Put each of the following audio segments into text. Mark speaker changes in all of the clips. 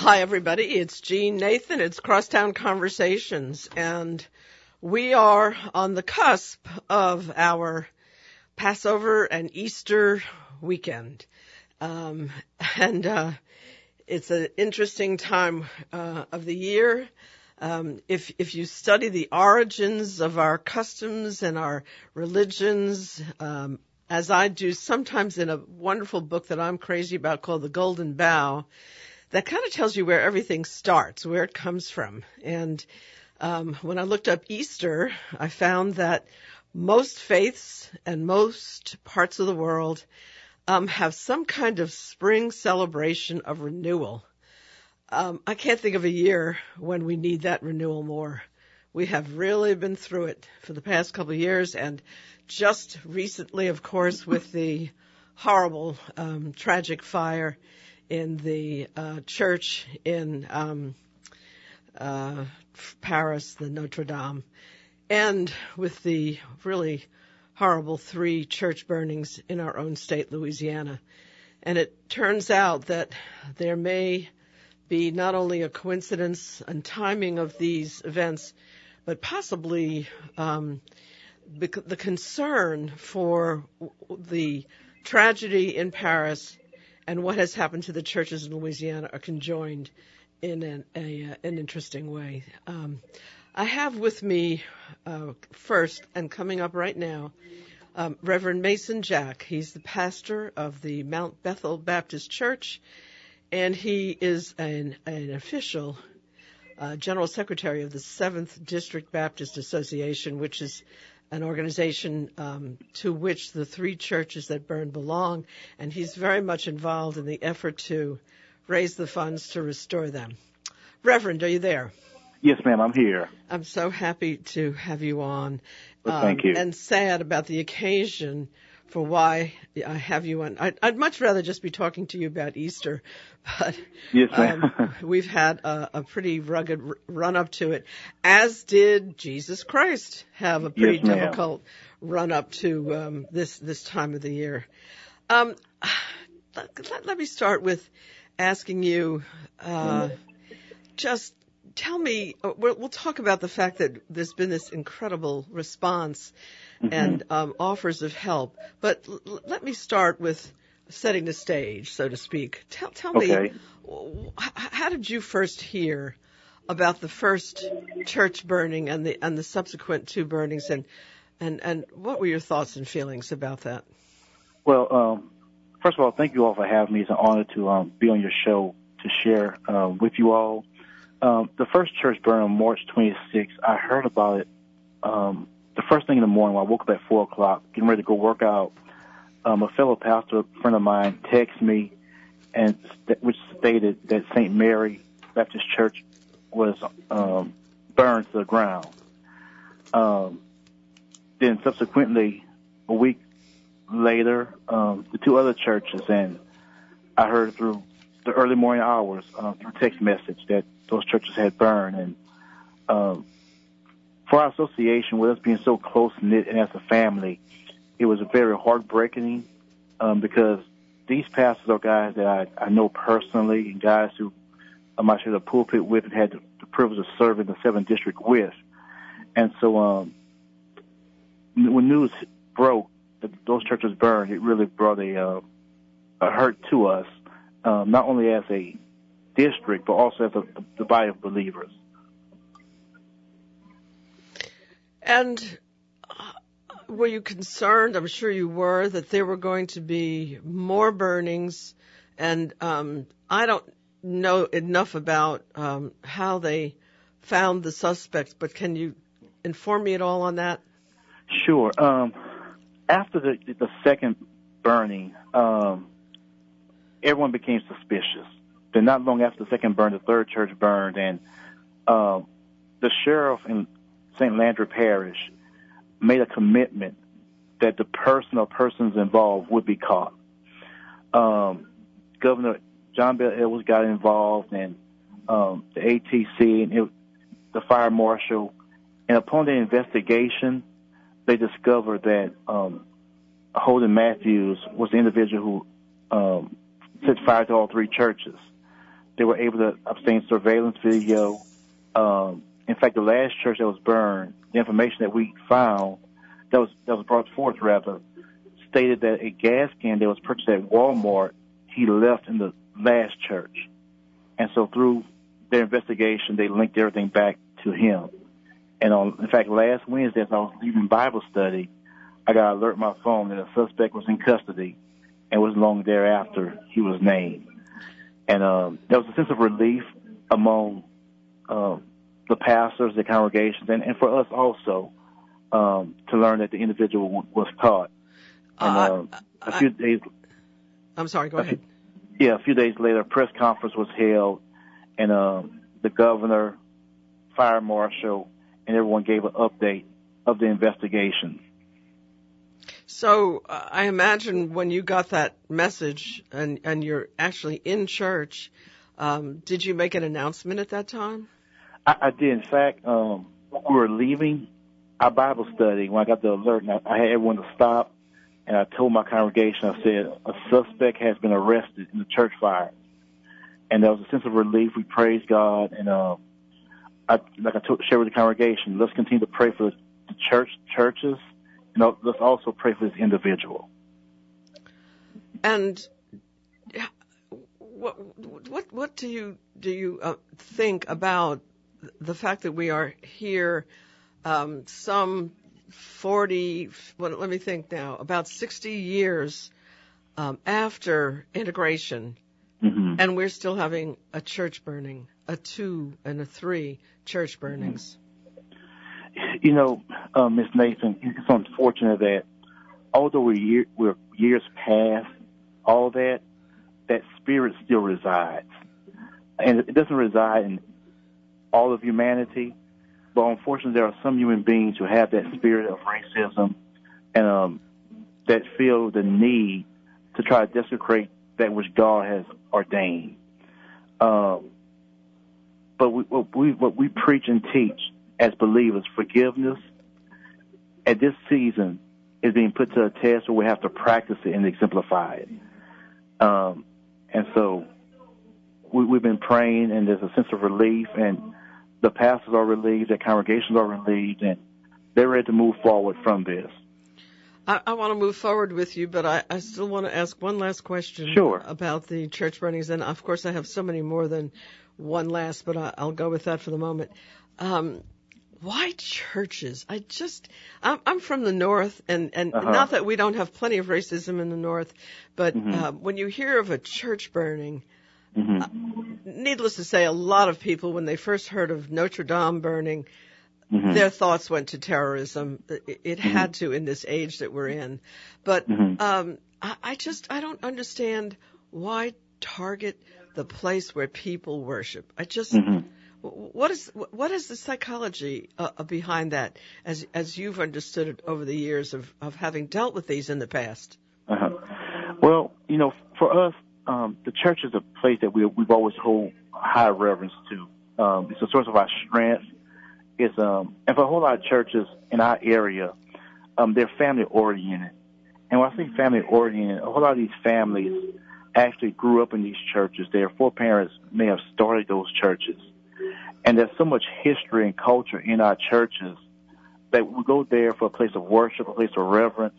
Speaker 1: Hi everybody. It's Jeanne Nathan. It's Crosstown Conversations, and we are on the cusp of our Passover and Easter weekend, um, and uh, it's an interesting time uh, of the year. Um, if if you study the origins of our customs and our religions, um, as I do sometimes in a wonderful book that I'm crazy about called The Golden Bough, that kind of tells you where everything starts, where it comes from. And um, when I looked up Easter, I found that most faiths and most parts of the world um, have some kind of spring celebration of renewal. Um, I can't think of a year when we need that renewal more. We have really been through it for the past couple of years, and just recently, of course, with the horrible, um, tragic fire in the uh, church in um, uh, Paris, the Notre Dame, and with the really horrible three church burnings in our own state, Louisiana. And it turns out that there may be not only a coincidence and timing of these events, but possibly um, the concern for the tragedy in Paris and what has happened to the churches in Louisiana are conjoined in an, a, uh, an interesting way. Um, I have with me uh, first and coming up right now um, Reverend Mason Jack. He's the pastor of the Mount Bethel Baptist Church, and he is an, an official uh, general secretary of the Seventh District Baptist Association, which is an organization um, to which the three churches that burned belong, and he's very much involved in the effort to raise the funds to restore them. Reverend, are you there?
Speaker 2: Yes, ma'am, I'm here.
Speaker 1: I'm so happy to have you on.
Speaker 2: Well, um, thank you.
Speaker 1: And sad about the occasion for why I have you on. I'd, I'd, much rather just be talking to you about Easter, but
Speaker 2: yes,
Speaker 1: um, we've had a, a, pretty rugged run up to it, as did Jesus Christ have a pretty
Speaker 2: yes,
Speaker 1: difficult run up to um, this this time of the year. Um, let, let, let, me start with asking you, uh, just tell me. Uh, we'll, we'll talk about the fact that there's been this incredible response mm-hmm. and um, offers of help. But l- let me start with setting the stage, so to speak. Tell, tell
Speaker 2: okay.
Speaker 1: me, how did you first hear about the first church burning and the and the subsequent two burnings, and and and what were your thoughts and feelings about that?
Speaker 2: Well, um, first of all, thank you all for having me. It's an honor to um, be on your show to share um, with you all. Um, the first church burn on March 26th, I heard about it um, the first thing in the morning when I woke up at four o'clock, getting ready to go work out, um, a fellow pastor a friend of mine texted me, and st- which stated that St. Mary Baptist Church was um, burned to the ground. Um, then subsequently, a week later, um, the two other churches, and I heard through the early morning hours uh, through text message that those churches had burned, and um, for our association, with us being so close knit and as a family, it was very heartbreaking um, because these pastors are guys that I, I know personally and guys who I'm actually the pulpit with and had the, the privilege of serving the seventh district with. And so um, when news broke that those churches burned, it really brought a, uh, a hurt to us, um, not only as a district, but also as a, the body of believers.
Speaker 1: And uh, were you concerned? I'm sure you were that there were going to be more burnings, and um, I don't know enough about um, how they found the suspects, but can you inform me at all on that?
Speaker 2: Sure. Um, after the the second burning, um, everyone became suspicious. Then, not long after the second burn, the third church burned, and uh, the sheriff and St. Landry Parish made a commitment that the person or persons involved would be caught. Um, Governor John Bel Edwards got involved and um, the ATC and it, the fire marshal. And upon the investigation, they discovered that um, Holden Matthews was the individual who um, set fire to all three churches. they were able to obtain surveillance video. Um, in fact, the last church that was burned, the information that we found that was that was brought forth rather stated that a gas can that was purchased at Walmart he left in the last church, and so through their investigation, they linked everything back to him. And on, in fact, last Wednesday, as I was leaving Bible study, I got alert on my phone that a suspect was in custody, and was long thereafter he was named. And um, there was a sense of relief among uh, the pastors, the congregations, and, and for us also um, to learn that the individual was caught. And uh, uh, a few I, days.
Speaker 1: I'm sorry. Go ahead.
Speaker 2: Few, yeah, a few days later, a press conference was held, and uh, the governor, fire marshal, and everyone gave an update of the investigation.
Speaker 1: So uh, I imagine when you got that message and and you're actually in church, um, did you make an announcement at that time?
Speaker 2: I, I did. In fact, um, we were leaving our Bible study when I got the alert. And I, I had everyone to stop, and I told my congregation, I said, a suspect has been arrested in the church fire, and there was a sense of relief. We praised God, and uh, I, like I told, shared with the congregation, let's continue to pray for the church churches know, let's also pray for this individual.
Speaker 1: And what what what do you do you uh, think about the fact that we are here um, some 40 well, let me think now about 60 years um, after integration mm-hmm. and we're still having a church burning a two and a three church burnings
Speaker 2: you know, uh, Miss Nathan, it's unfortunate that although we're, year, we're years past all that, that spirit still resides. And it doesn't reside in all of humanity, but unfortunately there are some human beings who have that spirit of racism and um, that feel the need to try to desecrate that which God has ordained. Um, but we, what we what we preach and teach as believers, forgiveness at this season is being put to a test where we have to practice it and exemplify it. Um, and so we, we've been praying, and there's a sense of relief, and the pastors are relieved, the congregations are relieved, and they're ready to move forward from this.
Speaker 1: I, I want to move forward with you, but I, I still want to ask one last question
Speaker 2: sure.
Speaker 1: about the church burnings. And of course, I have so many more than one last, but I, will go with that for the moment. Um, why churches? I just, I'm, I'm from the north, and and uh-huh. not that we don't have plenty of racism in the north, but mm-hmm. uh, when you hear of a church burning, mm-hmm. uh, needless to say, a lot of people when they first heard of Notre Dame burning, mm-hmm. their thoughts went to terrorism. It, it mm-hmm. had to in this age that we're in, but mm-hmm. um, I, I just I don't understand why target the place where people worship. I just mm-hmm. What is what is the psychology uh, behind that, as as you've understood it over the years of of having dealt with these in the past?
Speaker 2: Uh-huh. Well, you know, for us, um, the church is a place that we we've always hold high reverence to. Um, it's a source of our strength. It's um, and for a whole lot of churches in our area, um, they're family oriented. And when I say family oriented, a whole lot of these families actually grew up in these churches. Their foreparents may have started those churches. And there's so much history and culture in our churches that we go there for a place of worship, a place of reverence.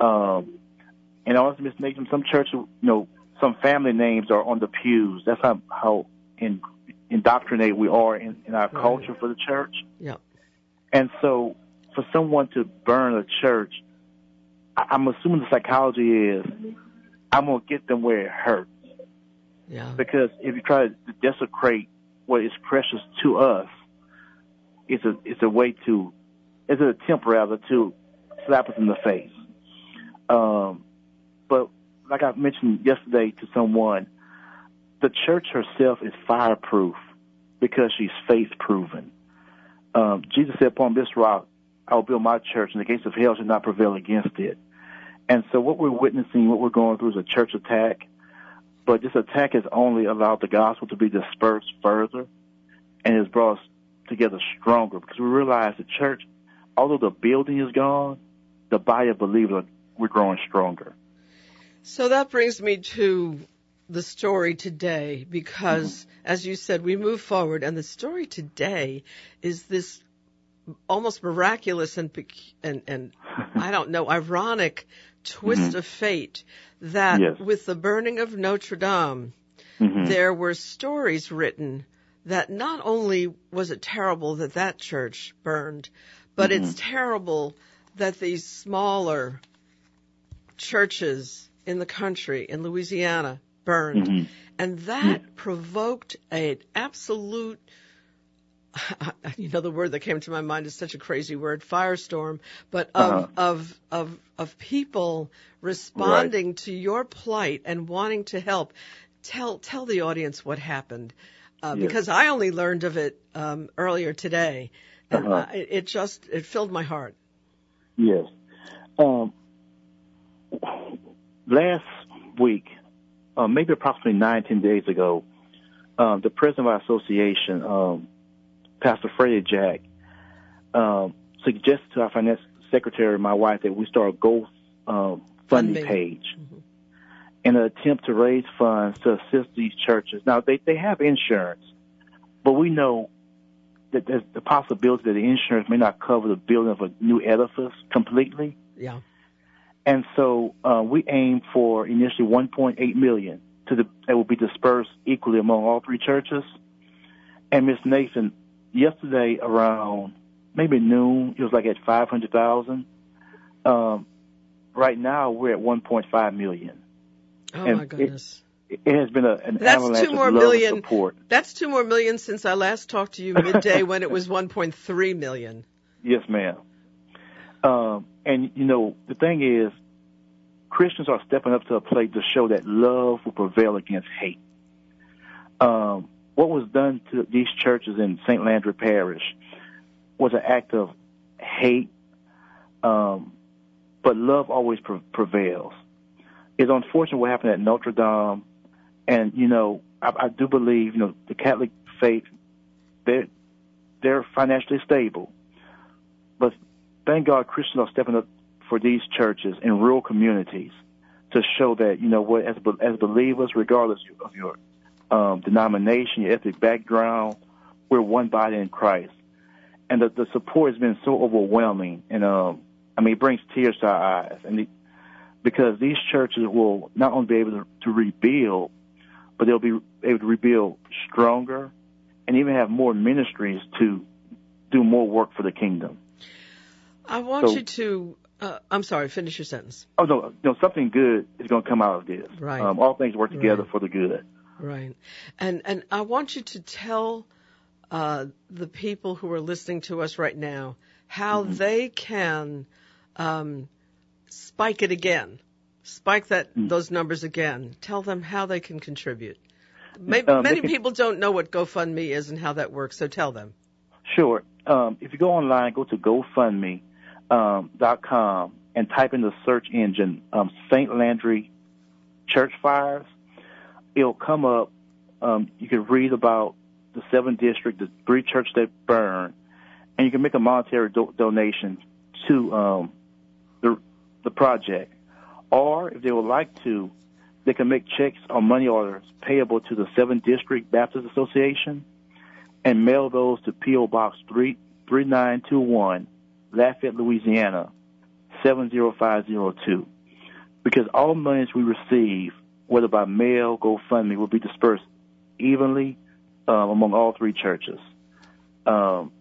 Speaker 2: Um, and also, Miss Nathan, some churches, you know, some family names are on the pews. That's how, how in, indoctrinated we are in, in our right. culture for the church.
Speaker 1: Yeah.
Speaker 2: And so for someone to burn a church, I, I'm assuming the psychology is I'm going to get them where it hurts.
Speaker 1: Yeah.
Speaker 2: Because if you try to desecrate what is precious to us, it's a it's a way to it's an attempt rather to slap us in the face. Um, but like I mentioned yesterday to someone, the church herself is fireproof because she's faith proven. Um, Jesus said, "Upon this rock I will build my church, and the gates of hell shall not prevail against it." And so, what we're witnessing, what we're going through, is a church attack. But this attack has only allowed the gospel to be dispersed further and has brought us together stronger because we realize the church, although the building is gone, the body of believers, we're growing stronger.
Speaker 1: So that brings me to the story today because,
Speaker 2: Mm-hmm.
Speaker 1: as you said, we move forward, and the story today is this almost miraculous and and and I don't know ironic twist of fate that
Speaker 2: Mm-hmm. Yes.
Speaker 1: with the burning of Notre Dame,
Speaker 2: Mhm.
Speaker 1: there were stories written that not only was it terrible that that church burned, but it's terrible that these smaller churches in the country in Louisiana burned.
Speaker 2: Mhm.
Speaker 1: And that provoked an absolute you know the word that came to my mind is such a crazy word firestorm but of
Speaker 2: Uh-huh.
Speaker 1: of of of people responding to your plight and wanting to help tell tell the audience what happened uh,
Speaker 2: Yes.
Speaker 1: because I only learned of it um, earlier today and
Speaker 2: Uh-huh.
Speaker 1: I, it just it filled my heart
Speaker 2: Yes. Um, last week, uh, maybe approximately nine, ten days ago, um, the president of our association, um, Pastor Freddie Jack, um, suggested to our finance secretary, my wife, that we start a Go um,
Speaker 1: Fund
Speaker 2: funding page in an attempt to raise funds to assist these churches. Now, they, they have insurance, but we know that there's the possibility that the insurance may not cover the building of a new edifice completely.
Speaker 1: yeah
Speaker 2: And so uh, we aim for initially 1.8 million to the, that will be dispersed equally among all three churches. And Miss Nathan, yesterday around maybe noon, it was like at 500,000. Um, right now we're at 1.5 million.
Speaker 1: oh
Speaker 2: And
Speaker 1: my goodness
Speaker 2: It, it has been a, an
Speaker 1: That's
Speaker 2: avalanche
Speaker 1: two more
Speaker 2: of love
Speaker 1: million.
Speaker 2: support.
Speaker 1: that's two more million since I last talked to you midday when it was 1.3 million
Speaker 2: Yes, ma'am. Um, and you know, the thing is, Christians are stepping up to a plate to show that love will prevail against hate. Um, what was done to these churches in St. Landry Parish was an act of hate, um, but love always pre- prevails. It's unfortunate what happened at Notre Dame, and you know, I, I do believe, you know, the Catholic faith, they're they're financially stable. But thank God Christians are stepping up for these churches in rural communities to show that, you know what, as, as believers, regardless of your um, denomination, your ethnic background, we're one body in Christ. And the, the support has been so overwhelming. And, um, I mean, it brings tears to our eyes. And the, because these churches will not only be able to, to rebuild, but they'll be able to rebuild stronger and even have more ministries to do more work for the kingdom.
Speaker 1: I want
Speaker 2: So-
Speaker 1: you to. Uh, I'm sorry. Finish your sentence.
Speaker 2: Oh no, no, something good is going to come out of this.
Speaker 1: Right.
Speaker 2: Um, all things work together
Speaker 1: Right.
Speaker 2: for the good.
Speaker 1: Right. And and I want you to tell uh, the people who are listening to us right now how
Speaker 2: Mm-hmm.
Speaker 1: they can um, spike it again, spike that
Speaker 2: Mm.
Speaker 1: those numbers again. Tell them how they can contribute. May,
Speaker 2: Um,
Speaker 1: many
Speaker 2: can-
Speaker 1: people don't know what GoFundMe is and how that works, so tell them.
Speaker 2: Sure. Um, if you go online, go to GoFundMe um, dot com and type in the search engine um, St. Landry Church Fires. It'll come up. Um, you can read about the seven district, the three churches that burned, and you can make a monetary do- donation to um, the the project. Or if they would like to, they can make checks or money orders payable to the Seven District Baptist Association and mail those to P.O. Box 3, 3921, Lafayette, Louisiana, 70502. Because all monies we receive, whether by mail, GoFundMe, will be dispersed evenly um, among all three churches. Um,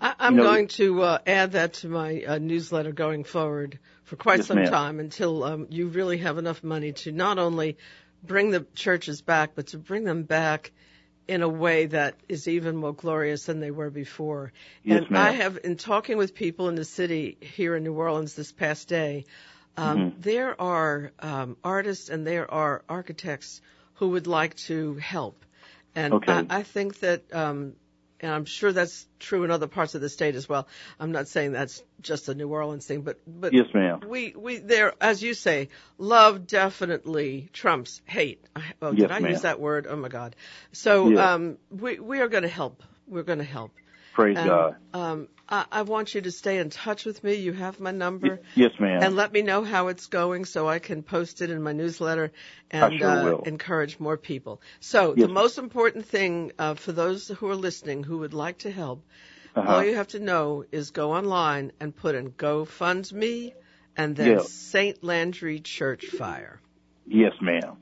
Speaker 1: I, I'm
Speaker 2: You know-
Speaker 1: going to uh, add that to my uh, newsletter going forward for quite
Speaker 2: Yes,
Speaker 1: some
Speaker 2: ma'am.
Speaker 1: time until um, you really have enough money to not only bring the churches back, but to bring them back in a way that is even more glorious than they were before.
Speaker 2: Yes,
Speaker 1: and
Speaker 2: ma'am.
Speaker 1: I have, in talking with people in the city here in New Orleans this past day, um,
Speaker 2: Mm-hmm.
Speaker 1: there are um, artists and there are architects who would like to help. And
Speaker 2: Okay.
Speaker 1: I, I think that, um, and I'm sure that's true in other parts of the state as well. I'm not saying that's just a New Orleans thing, but but
Speaker 2: yes, ma'am.
Speaker 1: we we there, as you say, love definitely trumps hate. Oh, did I
Speaker 2: ma'am.
Speaker 1: use that word? Oh my God! So
Speaker 2: Yeah.
Speaker 1: um, we we are going to help. We're going to help,
Speaker 2: Praise
Speaker 1: And,
Speaker 2: God.
Speaker 1: Um, I, I want you to stay in touch with me. You have my number.
Speaker 2: Yes, ma'am.
Speaker 1: And let me know how it's going so I can post it in my newsletter and
Speaker 2: sure
Speaker 1: uh, encourage more people. So
Speaker 2: Yes,
Speaker 1: the most important thing uh, for those who are listening who would like to help,
Speaker 2: Uh-huh.
Speaker 1: all you have to know is go online and put in GoFundMe and then
Speaker 2: Yeah.
Speaker 1: St. Landry Church Fire.
Speaker 2: yes, ma'am.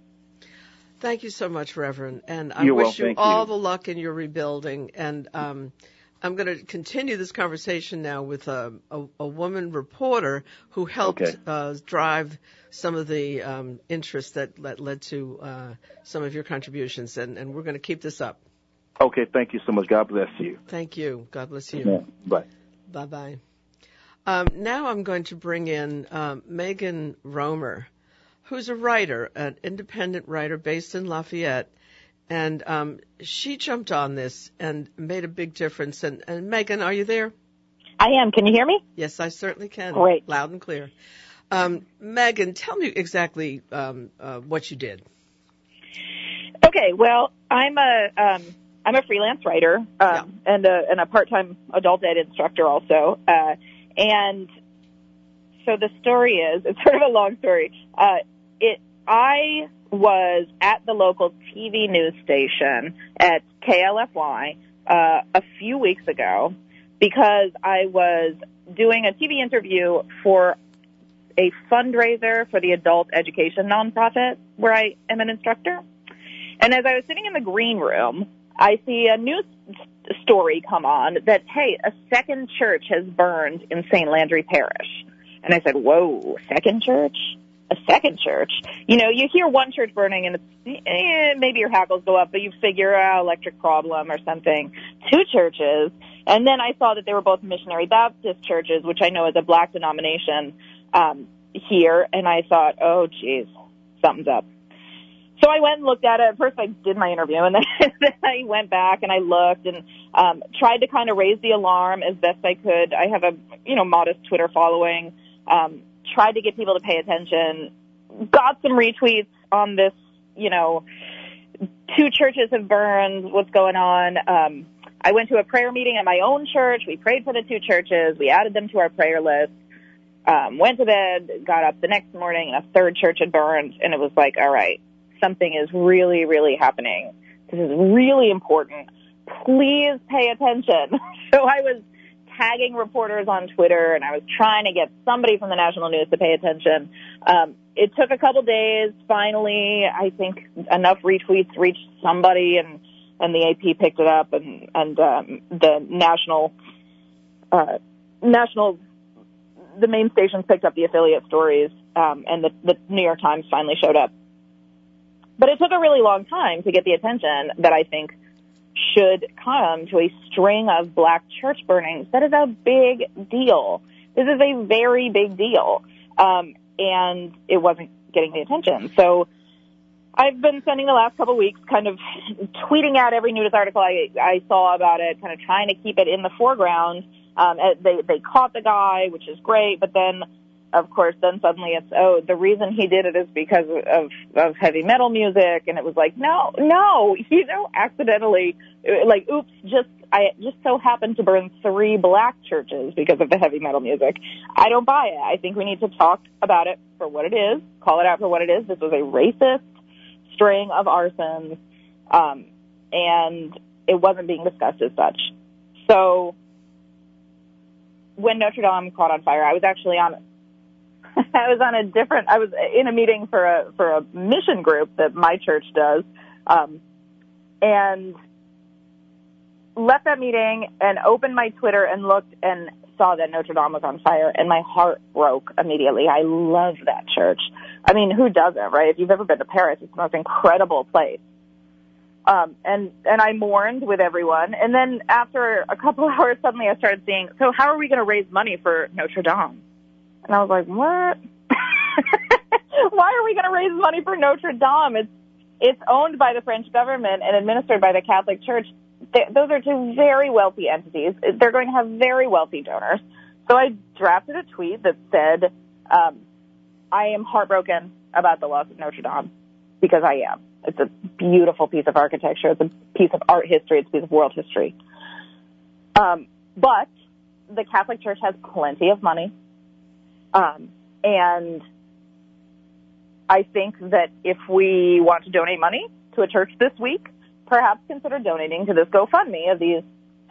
Speaker 1: Thank you so much, Reverend, and I
Speaker 2: You're
Speaker 1: wish
Speaker 2: welcome.
Speaker 1: you all
Speaker 2: you.
Speaker 1: the luck in your rebuilding. And um, I'm going to continue this conversation now with a, a, a woman reporter who helped
Speaker 2: Okay.
Speaker 1: uh, drive some of the um, interest that, that led to uh, some of your contributions. And, and we're going to keep this up.
Speaker 2: Okay, thank you so much. God bless you.
Speaker 1: Thank you. God bless you.
Speaker 2: Yeah. Bye.
Speaker 1: Bye bye. Um, now I'm going to bring in um, Megan Romer, who's a writer, an independent writer based in Lafayette. And um, she jumped on this and made a big difference. And, and Megan, are you there?
Speaker 3: I am. Can you hear me?
Speaker 1: Yes, I certainly can.
Speaker 3: Great.
Speaker 1: Loud and clear. Um, Megan, tell me exactly um, uh, what you did.
Speaker 3: Okay. Well, I'm a um, I'm a freelance writer um, and a and a part time adult ed instructor also. Uh, and so the story is it's sort of a long story. Uh, it I was at the local TV news station at KLFY uh, a few weeks ago because I was doing a TV interview for a fundraiser for the adult education nonprofit where I am an instructor. And as I was sitting in the green room, I see a news story come on that, hey, a second church has burned in St. Landry Parish. And I said, whoa, second church? A second church? You know, you hear one church burning and it's, eh, maybe your hackles go up, but you figure out electric problem or something. Two churches. And then I saw that they were both missionary Baptist churches, which I know is a black denomination, um, here. And I thought, oh, geez, something's up. So I went and looked at it. First, I did my interview, and then, then I went back and I looked and um, tried to kind of raise the alarm as best I could. I have a you know modest Twitter following. Um, tried to get people to pay attention. Got some retweets on this. You know, two churches have burned. What's going on? Um, I went to a prayer meeting at my own church. We prayed for the two churches. We added them to our prayer list. Um, went to bed. Got up the next morning, and a third church had burned, and it was like, all right something is really, really happening. This is really important. Please pay attention. So I was tagging reporters on Twitter and I was trying to get somebody from the national news to pay attention. Um, it took a couple days. Finally, I think enough retweets reached somebody and, and the AP picked it up and, and, um, the national, uh, national, the main stations picked up the affiliate stories, um, and the, the New York Times finally showed up. But it took a really long time to get the attention that I think should come to a string of black church burnings. That is a big deal. This is a very big deal. Um, and it wasn't getting the attention. So I've been spending the last couple of weeks kind of tweeting out every news article I, I saw about it, kind of trying to keep it in the foreground. Um, they, they caught the guy, which is great, but then of course, then suddenly it's, oh, the reason he did it is because of, of heavy metal music. And it was like, no, no, you know, accidentally, like, oops, just, I just so happened to burn three black churches because of the heavy metal music. I don't buy it. I think we need to talk about it for what it is, call it out for what it is. This was a racist string of arsons, um, and it wasn't being discussed as such. So, when Notre Dame caught on fire, I was actually on I was on a different. I was in a meeting for a for a mission group that my church does, um, and left that meeting and opened my Twitter and looked and saw that Notre Dame was on fire, and my heart broke immediately. I love that church. I mean, who doesn't, right? If you've ever been to Paris, it's the most incredible place. Um, and and I mourned with everyone, and then after a couple hours, suddenly I started seeing. So, how are we going to raise money for Notre Dame? And I was like, what? Why are we going to raise money for Notre Dame? It's it's owned by the French government and administered by the Catholic Church. They, those are two very wealthy entities. They're going to have very wealthy donors. So I drafted a tweet that said, um, "I am heartbroken about the loss of Notre Dame because I am. It's a beautiful piece of architecture. It's a piece of art history. It's a piece of world history." Um, but the Catholic Church has plenty of money. Um, and I think that if we want to donate money to a church this week, perhaps consider donating to this GoFundMe of these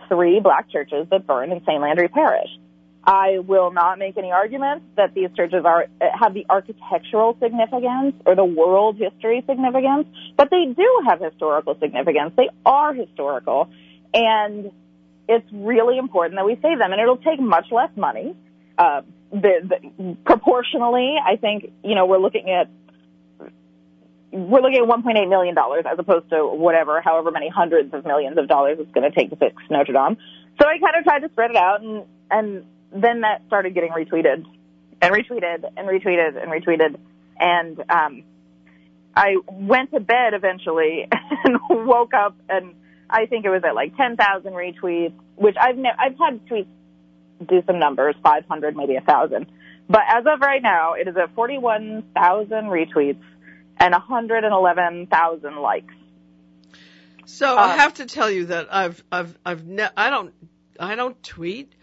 Speaker 3: three black churches that burned in St. Landry Parish. I will not make any arguments that these churches are have the architectural significance or the world history significance, but they do have historical significance. They are historical, and it's really important that we save them. And it'll take much less money. Uh, the, the, proportionally, I think you know we're looking at we're looking at 1.8 million dollars as opposed to whatever, however many hundreds of millions of dollars it's going to take to fix Notre Dame. So I kind of tried to spread it out, and and then that started getting retweeted and retweeted and retweeted and retweeted, and um, I went to bed eventually and woke up, and I think it was at like 10,000 retweets, which I've ne- I've had tweets do some numbers, 500, maybe a thousand. But as of right now, it is at 41,000 retweets and 111,000 likes.
Speaker 1: So um, I have to tell you that I've I've I've ne- I don't I don't tweet.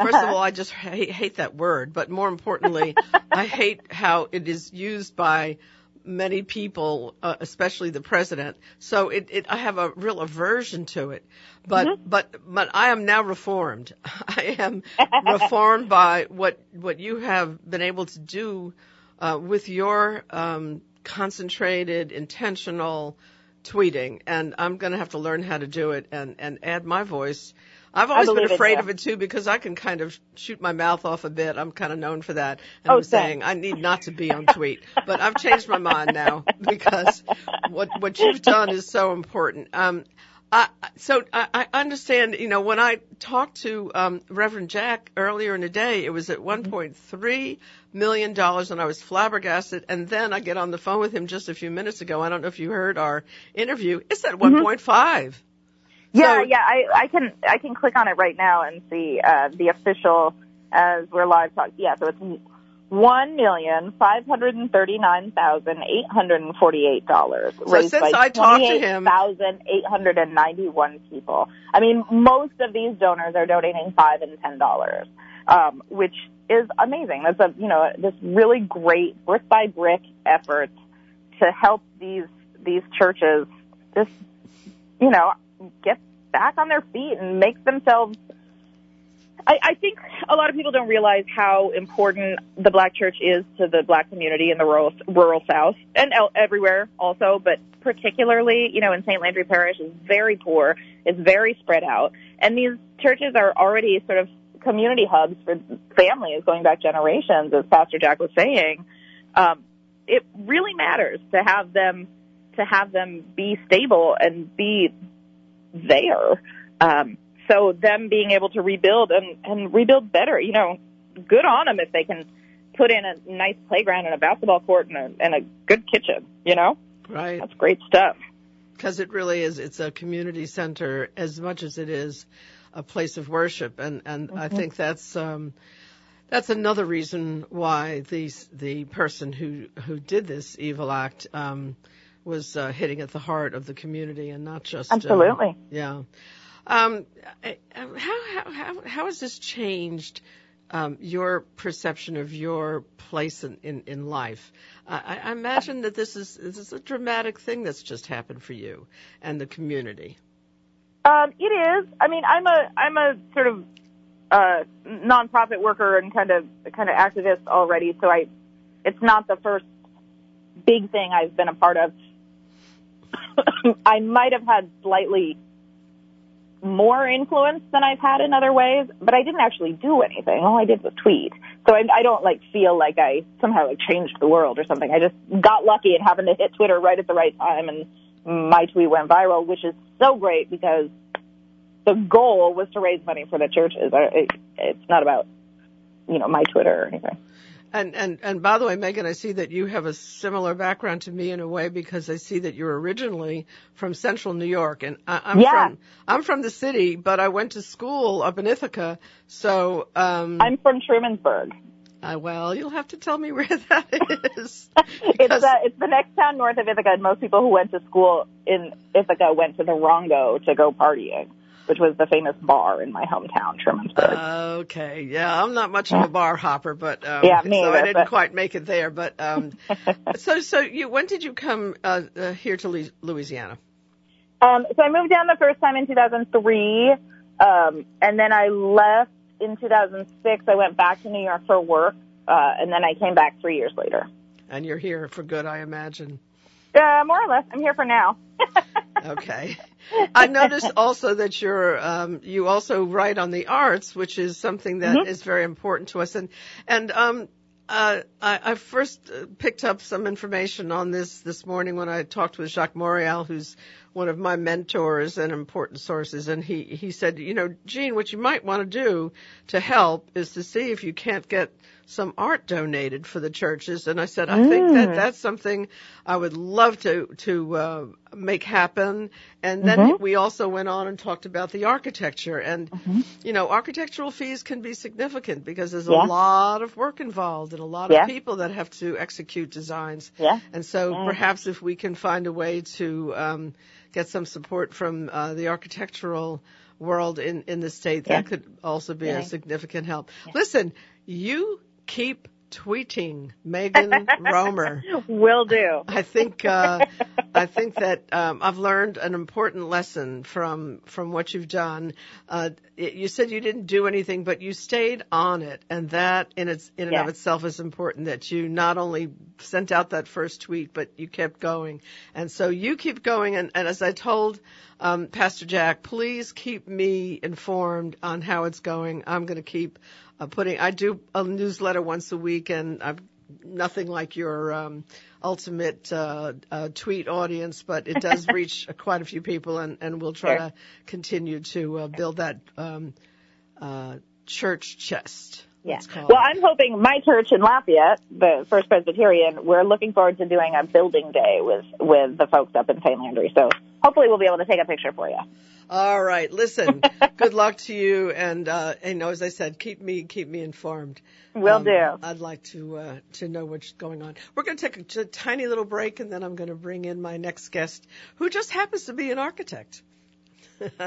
Speaker 1: First
Speaker 3: uh-huh.
Speaker 1: of all, I just hate, hate that word, but more importantly, I hate how it is used by many people, uh, especially the president. So it, it, I have a real aversion to it. But,
Speaker 3: mm-hmm.
Speaker 1: but, but I am now reformed. I am reformed by what, what you have been able to do, uh, with your, um, concentrated, intentional tweeting. And I'm going to have to learn how to do it and, and add my voice. I've always been afraid of it too because I can kind of shoot my mouth off a bit. I'm kind of known for that. And
Speaker 3: oh,
Speaker 1: I'm saying I need not to be on tweet, but I've changed my mind now because what what you've done is so important. Um, I, so I, I understand, you know, when I talked to um, Reverend Jack earlier in the day, it was at 1.3 million dollars, and I was flabbergasted. And then I get on the phone with him just a few minutes ago. I don't know if you heard our interview. It's at 1.5.
Speaker 3: Yeah, so, yeah, I, I can I can click on it right now and see uh, the official as we're live talk. Yeah, so it's one million five hundred and thirty nine thousand eight hundred and forty eight dollars
Speaker 1: so raised since by I talked to him,
Speaker 3: thousand eight hundred and ninety one people. I mean, most of these donors are donating five and ten dollars, um, which is amazing. That's a you know this really great brick by brick effort to help these these churches just you know get back on their feet and make themselves I, I think a lot of people don't realize how important the black church is to the black community in the rural rural South and el- everywhere also, but particularly, you know, in St. Landry Parish is very poor, it's very spread out, and these churches are already sort of community hubs for families going back generations, as Pastor Jack was saying. Um, it really matters to have them to have them be stable and be there. Um, so them being able to rebuild and, and rebuild better, you know, good on them if they can put in a nice playground and a basketball court and a, and a good kitchen, you know?
Speaker 1: Right.
Speaker 3: That's great stuff.
Speaker 1: Because it really is, it's a community center as much as it is a place of worship. And, and mm-hmm. I think that's, um, that's another reason why the, the person who, who did this evil act, um, was uh, hitting at the heart of the community and not just
Speaker 3: absolutely.
Speaker 1: Uh, yeah. Um, how, how how how has this changed um, your perception of your place in in, in life? I, I imagine that this is this is a dramatic thing that's just happened for you and the community.
Speaker 3: Um, it is. I mean, I'm a I'm a sort of uh, nonprofit worker and kind of kind of activist already, so I it's not the first big thing I've been a part of. I might have had slightly more influence than I've had in other ways, but I didn't actually do anything. All I did was tweet. So I, I don't like feel like I somehow like changed the world or something. I just got lucky and happened to hit Twitter right at the right time and my tweet went viral, which is so great because the goal was to raise money for the churches. It's not about, you know, my Twitter or anything.
Speaker 1: And, and, and by the way, Megan, I see that you have a similar background to me in a way because I see that you're originally from central New York and I, I'm
Speaker 3: yeah.
Speaker 1: from, I'm from the city, but I went to school up in Ithaca. So, um,
Speaker 3: I'm from Trumansburg.
Speaker 1: Uh, well, you'll have to tell me where that is.
Speaker 3: it's, uh, it's the next town north of Ithaca and most people who went to school in Ithaca went to the Rongo to go partying. Which was the famous bar in my hometown, Trumansburg.
Speaker 1: okay, yeah, I'm not much of a bar hopper, but um,
Speaker 3: yeah, me
Speaker 1: so
Speaker 3: either,
Speaker 1: I didn't
Speaker 3: but...
Speaker 1: quite make it there. But um, so, so you, when did you come uh, uh, here to Louisiana?
Speaker 3: Um, so I moved down the first time in 2003, um, and then I left in 2006. I went back to New York for work, uh, and then I came back three years later.
Speaker 1: And you're here for good, I imagine.
Speaker 3: Uh, more or less. I'm here for now.
Speaker 1: okay. I noticed also that you're um, you also write on the arts, which is something that mm-hmm. is very important to us. And and um, uh, I, I first picked up some information on this this morning when I talked with Jacques Morial, who's one of my mentors and important sources, and he he said, you know, Jeanne, what you might want to do to help is to see if you can't get some art donated for the churches. And I said, I mm. think that mm. that's something I would love to to uh, make happen. And then mm-hmm. we also went on and talked about the architecture. And mm-hmm. you know, architectural fees can be significant because there's yeah. a lot of work involved and a lot yeah. of people that have to execute designs.
Speaker 3: Yeah.
Speaker 1: And so yeah. perhaps if we can find a way to um, get some support from uh, the architectural world in in the state, that could also be a significant help. Listen, you keep tweeting Megan Romer.
Speaker 3: Will do.
Speaker 1: I think uh, I think that um, I've learned an important lesson from from what you've done. Uh, it, you said you didn't do anything, but you stayed on it, and that in its in and yeah. of itself is important. That you not only sent out that first tweet, but you kept going, and so you keep going. And, and as I told um, Pastor Jack, please keep me informed on how it's going. I'm going to keep uh, putting. I do a newsletter once a week, and I've nothing like your um, ultimate uh, uh, tweet audience, but it does reach quite a few people, and, and we'll try sure. to continue to uh, build that um, uh, church chest.
Speaker 3: Yeah. Well, I'm hoping my church in Lafayette, the First Presbyterian, we're looking forward to doing a building day with with the folks up in St. Landry. So hopefully we'll be able to take a picture for you.
Speaker 1: All right. Listen, good luck to you, and uh, you know, as I said, keep me keep me informed.
Speaker 3: Will um, do.
Speaker 1: I'd like to uh, to know what's going on. We're going to take a, a tiny little break, and then I'm going to bring in my next guest, who just happens to be an architect.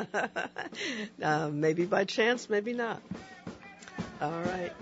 Speaker 1: uh, maybe by chance, maybe not. All right.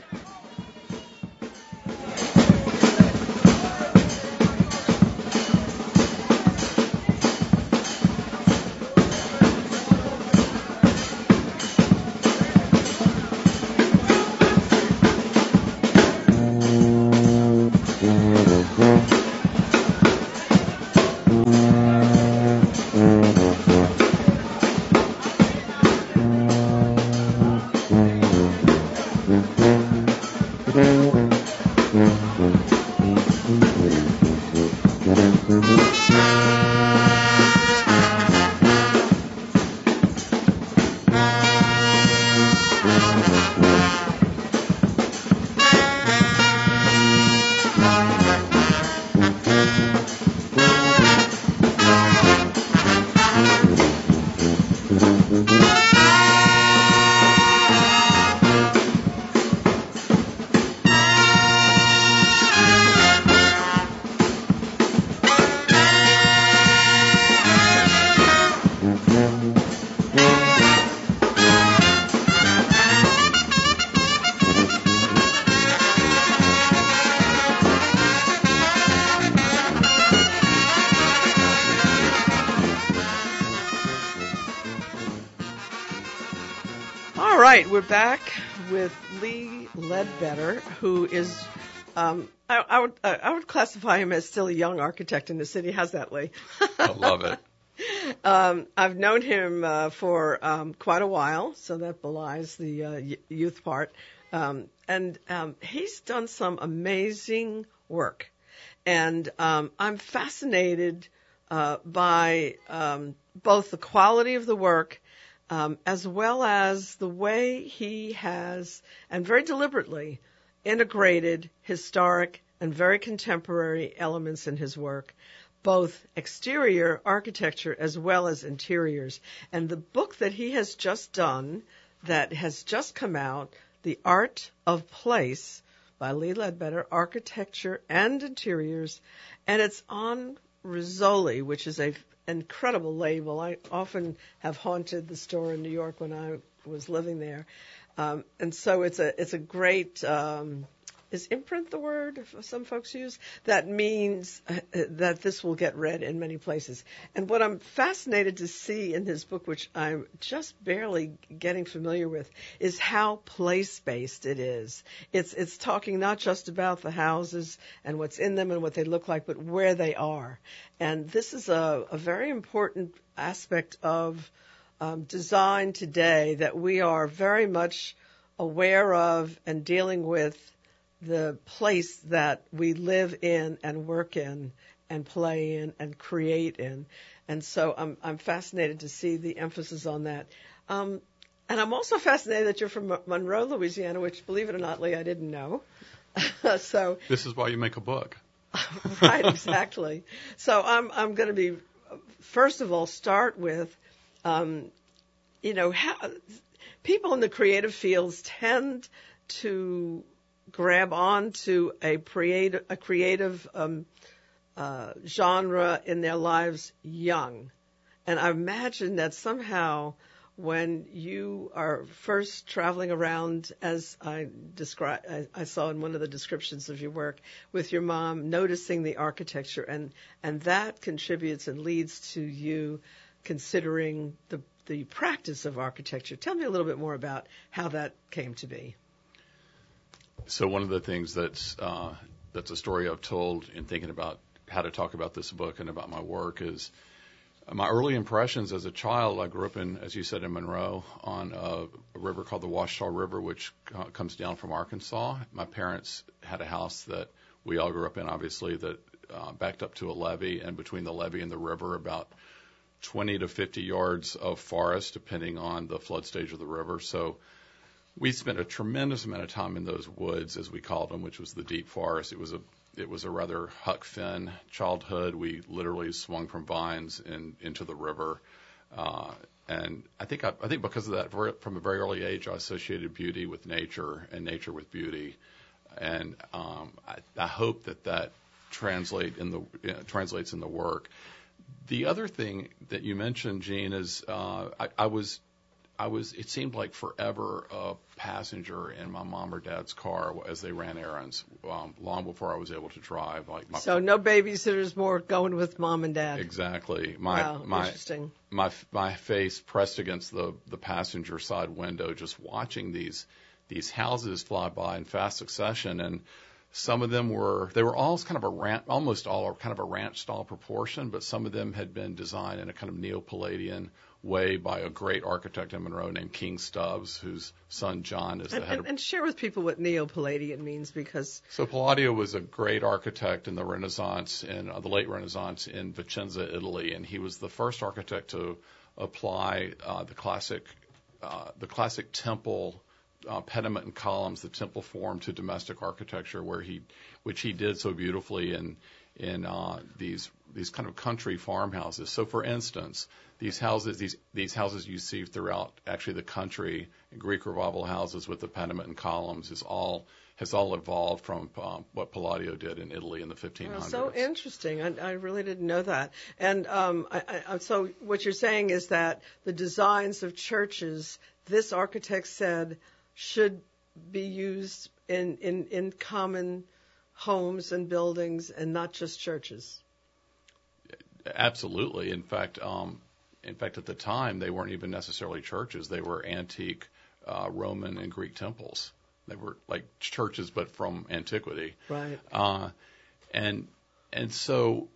Speaker 1: Back with Lee Ledbetter, who is, um, I, I would uh, I would classify him as still a young architect in the city. How's that, Lee?
Speaker 4: I love it.
Speaker 1: Um, I've known him uh, for um, quite a while, so that belies the uh, y- youth part. Um, and um, he's done some amazing work, and um, I'm fascinated uh, by um, both the quality of the work um, as well as the way he has, and very deliberately, integrated historic and very contemporary elements in his work, both exterior architecture as well as interiors. And the book that he has just done, that has just come out, The Art of Place by Lee Ledbetter, Architecture and Interiors, and it's on Rizzoli, which is a incredible label. I often have haunted the store in New York when I was living there, um, and so it's a it's a great um, is imprint the word some folks use? That means uh, that this will get read in many places. And what I'm fascinated to see in this book, which I'm just barely getting familiar with, is how place based it is. It's, it's talking not just about the houses and what's in them and what they look like, but where they are. And this is a, a very important aspect of um, design today that we are very much aware of and dealing with the place that we live in and work in and play in and create in. And so I'm, I'm fascinated to see the emphasis on that. Um, and I'm also fascinated that you're from Monroe, Louisiana, which, believe it or not, Lee, I didn't know. so
Speaker 4: this is why you make a book.
Speaker 1: right, exactly. So I'm I'm going to be first of all start with, um, you know, how, people in the creative fields tend to grab on to a creative, a creative um, uh, genre in their lives young. And I imagine that somehow when you are first traveling around, as I described, I, I, saw in one of the descriptions of your work with your mom, noticing the architecture, and and that contributes and leads to you considering the the practice of architecture. Tell me a little bit more about how that came to be.
Speaker 4: So one of the things that's uh, that's a story I've told in thinking about how to talk about this book and about my work is my early impressions as a child. I grew up in, as you said, in Monroe on a, a river called the Ouachita River, which uh, comes down from Arkansas. My parents had a house that we all grew up in, obviously, that uh, backed up to a levee, and between the levee and the river, about 20 to 50 yards of forest, depending on the flood stage of the river. So we spent a tremendous amount of time in those woods, as we called them, which was the deep forest. It was a it was a rather Huck Finn childhood. We literally swung from vines in, into the river, uh, and I think I, I think because of that, from a very early age, I associated beauty with nature and nature with beauty, and um, I, I hope that that translate in the uh, translates in the work. The other thing that you mentioned, Jeanne, is uh, I, I was I was it seemed like forever a passenger in my mom or dad's car as they ran errands um, long before I was able to drive like
Speaker 1: my So no babysitters more going with mom and dad.
Speaker 4: Exactly. My
Speaker 1: wow,
Speaker 4: my
Speaker 1: interesting.
Speaker 4: my my face pressed against the the passenger side window just watching these these houses fly by in fast succession and some of them were they were all kind of a ranch, almost all are kind of a ranch style proportion, but some of them had been designed in a kind of neo-Palladian way by a great architect in Monroe named King Stubbs, whose son John is the
Speaker 1: and,
Speaker 4: head.
Speaker 1: And,
Speaker 4: of...
Speaker 1: and share with people what neo-Palladian means, because
Speaker 4: so Palladio was a great architect in the Renaissance, in uh, the late Renaissance in Vicenza, Italy, and he was the first architect to apply uh, the classic uh, the classic temple uh, pediment and columns, the temple form, to domestic architecture, where he which he did so beautifully in in uh, these these kind of country farmhouses. So, for instance, these houses these these houses you see throughout actually the country, Greek revival houses with the pediment and columns, is all has all evolved from um, what Palladio did in Italy in the 1500s.
Speaker 1: Well, so interesting. I, I really didn't know that. And um, I, I, so what you're saying is that the designs of churches, this architect said, should be used in, in, in common homes and buildings and not just churches.
Speaker 4: Absolutely. In fact, um, in fact, at the time, they weren't even necessarily churches. They were antique uh, Roman and Greek temples. They were like churches, but from antiquity.
Speaker 1: Right.
Speaker 4: Uh, and and so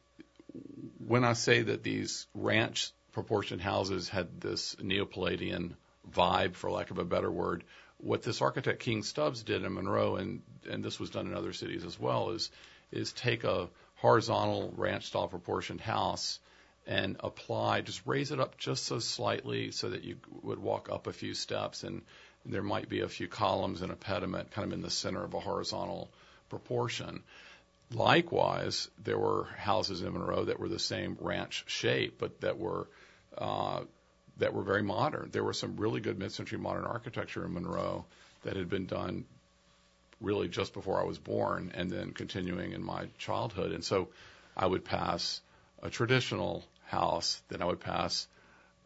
Speaker 4: when I say that these ranch proportioned houses had this Neo-Palladian vibe, for lack of a better word, what this architect King Stubbs did in Monroe, and and this was done in other cities as well, is is take a horizontal ranch style proportioned house and apply, just raise it up just so slightly so that you would walk up a few steps and there might be a few columns and a pediment kind of in the center of a horizontal proportion. Likewise, there were houses in Monroe that were the same ranch shape, but that were uh, that were very modern. There was some really good mid-century modern architecture in Monroe that had been done really just before I was born, and then continuing in my childhood. And so, I would pass a traditional house, then I would pass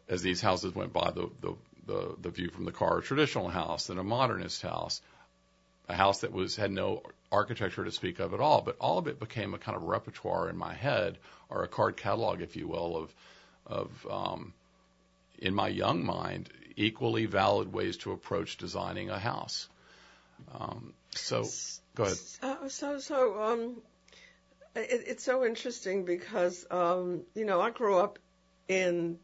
Speaker 4: as these houses went by the the the, the view from the car, a traditional house, then a modernist house, a house that was had no architecture to speak of at all. But all of it became a kind of repertoire in my head, or a card catalog, if you will, of of um, in my young mind, equally valid ways to approach designing a house. Um, so, go ahead.
Speaker 1: So, so, um, it, it's so interesting because, um, you know, I grew up in,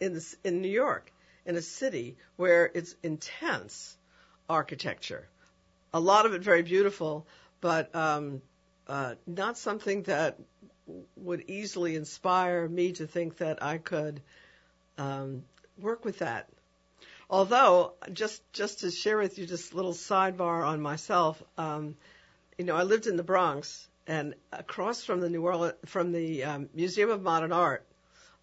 Speaker 1: in, the, in New York, in a city where it's intense architecture. A lot of it very beautiful, but, um, uh, not something that would easily inspire me to think that I could, um, work with that. Although, just just to share with you, just a little sidebar on myself. Um, you know, I lived in the Bronx, and across from the New Orleans, from the um, Museum of Modern Art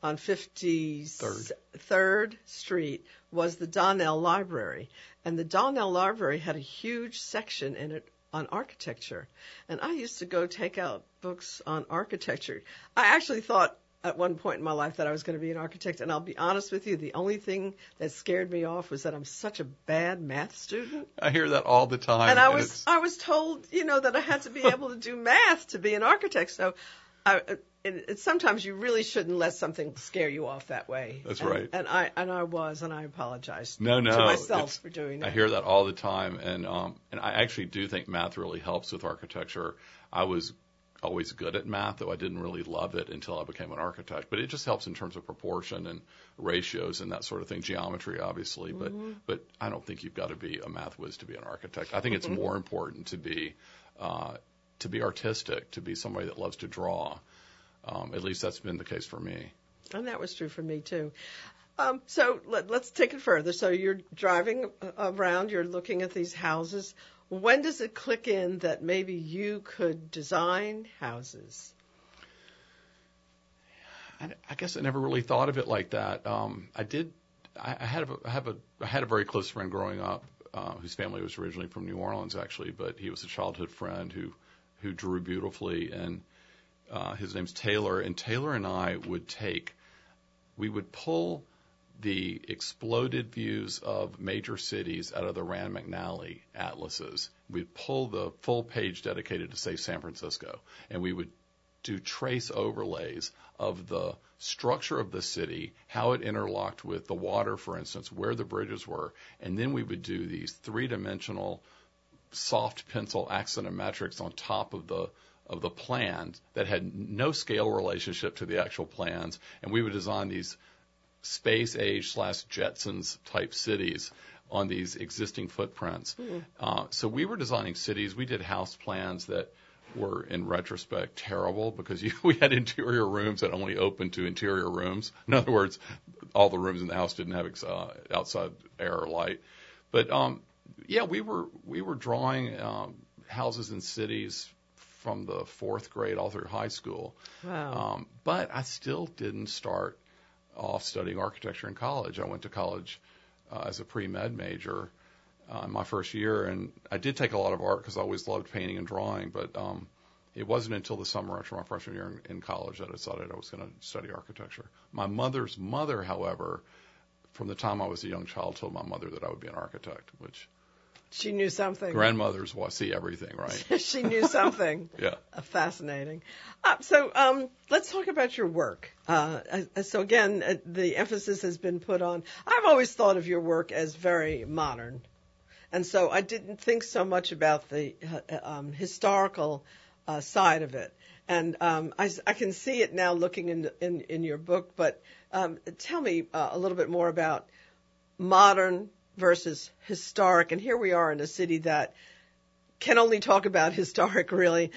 Speaker 1: on 53rd Street was the Donnell Library, and the Donnell Library had a huge section in it on architecture, and I used to go take out books on architecture. I actually thought at one point in my life that I was going to be an architect, and I'll be honest with you, the only thing that scared me off was that I'm such a bad math student.
Speaker 4: I hear that all the time.
Speaker 1: And I was I was told, you know, that I had to be able to do math to be an architect. So, I, it, it, sometimes you really shouldn't let something scare you off that way.
Speaker 4: That's
Speaker 1: and,
Speaker 4: right.
Speaker 1: And I and I was, and I apologize.
Speaker 4: No, no,
Speaker 1: to myself for doing that.
Speaker 4: I hear that all the time, and um, and I actually do think math really helps with architecture. I was always good at math, though I didn't really love it until I became an architect. But it just helps in terms of proportion and ratios and that sort of thing, geometry, obviously. But mm-hmm. but I don't think you've got to be a math whiz to be an architect. I think it's mm-hmm. more important to be uh, to be artistic, to be somebody that loves to draw. Um, at least that's been the case for me.
Speaker 1: And that was true for me too. Um, so let, us take it further. So you're driving around, you're looking at these houses when does it click in that maybe you could design houses?
Speaker 4: I, I guess I never really thought of it like that. Um, I did. I, I had a, I have a I had a very close friend growing up uh, whose family was originally from New Orleans, actually, but he was a childhood friend who who drew beautifully, and uh, his name's Taylor. And Taylor and I would take, we would pull the exploded views of major cities out of the Rand McNally atlases. We'd pull the full page dedicated to, say, San Francisco, and we would do trace overlays of the structure of the city, how it interlocked with the water, for instance, where the bridges were, and then we would do these three-dimensional soft pencil axonometrics on top of the of the plans that had no scale relationship to the actual plans, and we would design these space age slash Jetsons type cities on these existing footprints. Mm. Uh, so we were designing cities. We did house plans that were, in retrospect, terrible because you, we had interior rooms that only opened to interior rooms. In other words, all the rooms in the house didn't have uh, outside air or light. But um, yeah, we were we were drawing um, houses in cities from the fourth grade all through high school.
Speaker 1: Wow. Um,
Speaker 4: but I still didn't start off studying architecture in college. I went to college uh, as a pre-med major uh, my first year, and I did take a lot of art because I always loved painting and drawing. But um, it wasn't until the summer after my freshman year in, in college that I decided I was going to study architecture. My mother's mother, however, from the time I was a young child, told my mother that I would be an architect, which
Speaker 1: she knew something.
Speaker 4: Grandmothers see everything, right?
Speaker 1: she knew something.
Speaker 4: yeah.
Speaker 1: Uh, fascinating. Uh, so um, let's talk about your work. Uh, so again, uh, the emphasis has been put on. I've always thought of your work as very modern, and so I didn't think so much about the uh, um, historical uh, side of it. And um, I, I, can see it now looking in in, in your book. But um, tell me a little bit more about modern versus historic. And here we are in a city that can only talk about historic, really.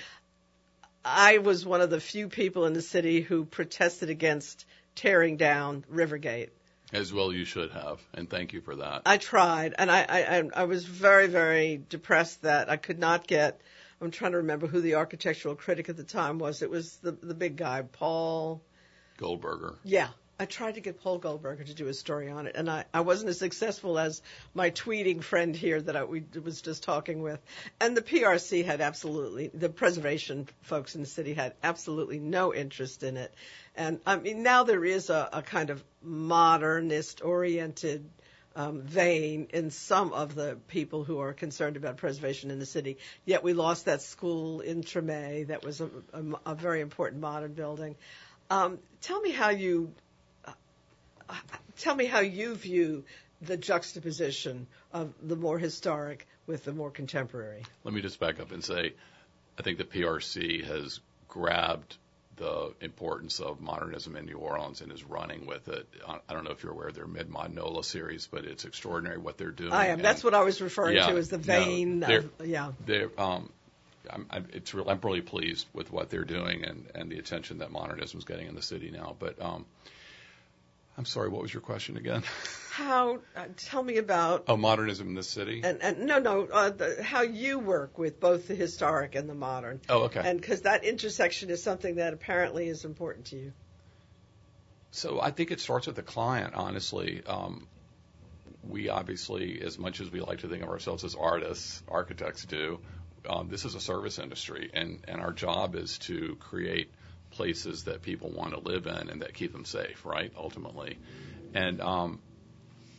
Speaker 1: I was one of the few people in the city who protested against tearing down Rivergate.
Speaker 4: As well, you should have, and thank you for that.
Speaker 1: I tried, and I, I, I was very, very depressed that I could not get. I'm trying to remember who the architectural critic at the time was. It was the the big guy, Paul
Speaker 4: Goldberger.
Speaker 1: Yeah, I tried to get Paul Goldberger to do a story on it, and I, I wasn't as successful as my tweeting friend here that I we, was just talking with. And the PRC had absolutely, the preservation folks in the city had absolutely no interest in it. And I mean, now there is a, a kind of modernist oriented um, vein in some of the people who are concerned about preservation in the city. Yet we lost that school in Treme that was a, a, a very important modern building. Um, tell me how you tell me how you view the juxtaposition of the more historic with the more contemporary.
Speaker 4: Let me just back up and say, I think the PRC has grabbed the importance of modernism in New Orleans and is running with it. I don't know if you're aware of their Mid Mod NOLA series, but it's extraordinary what they're doing.
Speaker 1: I am. That's what I was referring
Speaker 4: yeah,
Speaker 1: to as the vein.
Speaker 4: No,
Speaker 1: of, yeah.
Speaker 4: They're, um, I'm, I'm, it's real, I'm really pleased with what they're doing and, and the attention that modernism is getting in the city now. But um, I'm sorry, what was your question again?
Speaker 1: How? Uh, tell me about.
Speaker 4: Oh, modernism in the city.
Speaker 1: And, and no, no, uh, the, how you work with both the historic and the modern.
Speaker 4: Oh, okay.
Speaker 1: And because that intersection is something that apparently is important to you.
Speaker 4: So I think it starts with the client, honestly. Um, we obviously, as much as we like to think of ourselves as artists, architects do, um, this is a service industry, and, and our job is to create places that people want to live in and that keep them safe, right? Ultimately, and um,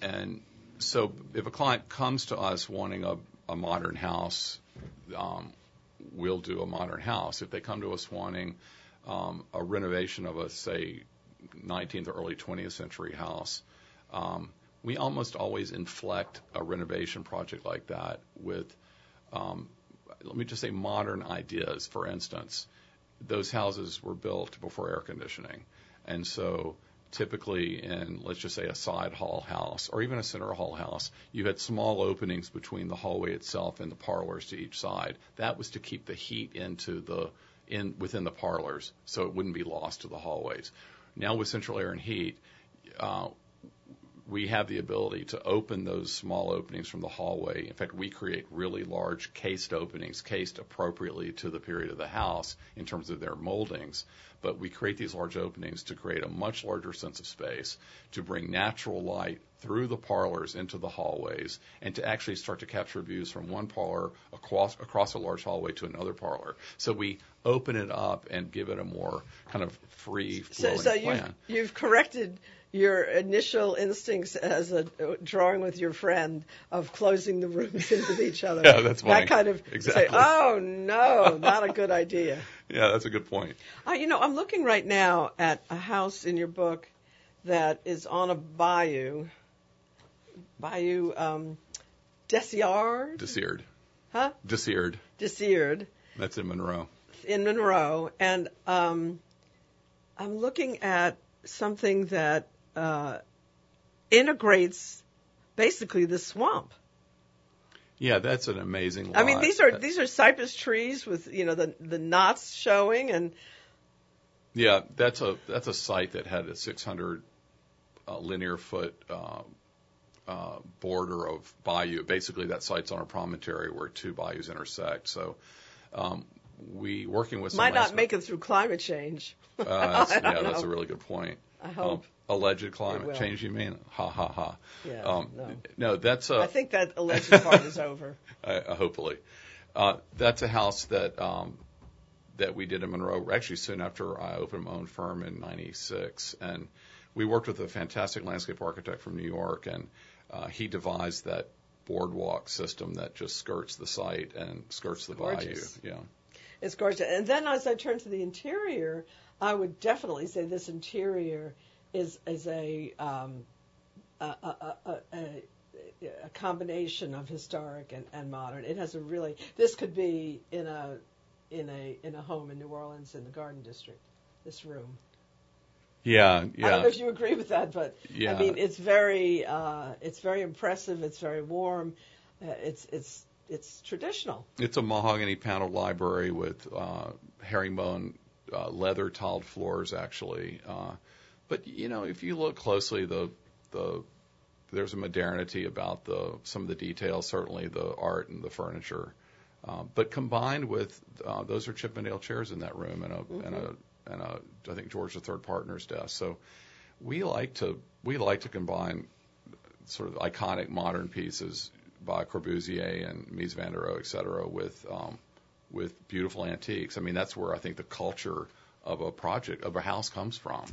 Speaker 4: and so if a client comes to us wanting a, a modern house, um, we'll do a modern house. If they come to us wanting um, a renovation of a say 19th or early 20th century house, um, we almost always inflect a renovation project like that with, um, let me just say, modern ideas. For instance, those houses were built before air conditioning, and so typically in, let's just say, a side hall house or even a center hall house, you had small openings between the hallway itself and the parlors to each side. That was to keep the heat into the in within the parlors, so it wouldn't be lost to the hallways. Now with central air and heat, uh, we have the ability to open those small openings from the hallway. In fact, we create really large cased openings, cased appropriately to the period of the house in terms of their moldings. But we create these large openings to create a much larger sense of space, to bring natural light through the parlors into the hallways, and to actually start to capture views from one parlor across, across a large hallway to another parlor. So we open it up and give it a more kind of free flowing
Speaker 1: so, so
Speaker 4: plan.
Speaker 1: You've, you've corrected your initial instincts as a drawing with your friend of closing the rooms into each other.
Speaker 4: yeah, that's funny.
Speaker 1: That kind of
Speaker 4: exactly.
Speaker 1: say, oh no, not a good idea.
Speaker 4: Yeah, that's a good point.
Speaker 1: Uh, you know, I'm looking right now at a house in your book that is on a bayou. Bayou um, Desiard?
Speaker 4: Desiered.
Speaker 1: Huh?
Speaker 4: Desiered.
Speaker 1: Desiered.
Speaker 4: That's in Monroe.
Speaker 1: In Monroe. And um, I'm looking at something that uh, integrates basically the swamp.
Speaker 4: Yeah, that's an amazing. Lot.
Speaker 1: I mean, these are these are cypress trees with you know the the knots showing and.
Speaker 4: Yeah, that's a that's a site that had a 600 uh, linear foot uh, uh, border of bayou. Basically, that site's on a promontory where two bayous intersect. So, um, we working with
Speaker 1: might not make it through climate change.
Speaker 4: Uh, that's, yeah, that's a really good point.
Speaker 1: I hope.
Speaker 4: Um, alleged climate change, you mean? Ha ha ha.
Speaker 1: Yeah,
Speaker 4: um,
Speaker 1: no.
Speaker 4: no, that's a.
Speaker 1: I think that alleged part is over.
Speaker 4: uh, hopefully, uh, that's a house that um, that we did in Monroe. Actually, soon after I opened my own firm in '96, and we worked with a fantastic landscape architect from New York, and uh, he devised that boardwalk system that just skirts the site and skirts the
Speaker 1: Gorgeous.
Speaker 4: bayou. Yeah.
Speaker 1: It's gorgeous. And then as I turn to the interior, I would definitely say this interior is is a um, a, a, a, a, a combination of historic and, and modern. It has a really this could be in a in a in a home in New Orleans in the Garden District. This room.
Speaker 4: Yeah, yeah.
Speaker 1: I don't know if you agree with that, but
Speaker 4: Yeah.
Speaker 1: I mean it's very uh, it's very impressive. It's very warm. Uh, it's it's it's traditional.
Speaker 4: It's a mahogany paneled library with uh, herringbone uh, leather tiled floors, actually. Uh, but you know, if you look closely, the the there's a modernity about the some of the details, certainly the art and the furniture. Uh, but combined with uh, those are Chippendale chairs in that room and a and a and a I think George III partner's desk. So we like to we like to combine sort of iconic modern pieces by Corbusier and Mies van der Rohe, et cetera, with um, with beautiful antiques. I mean, that's where I think the culture of a project of a house comes from.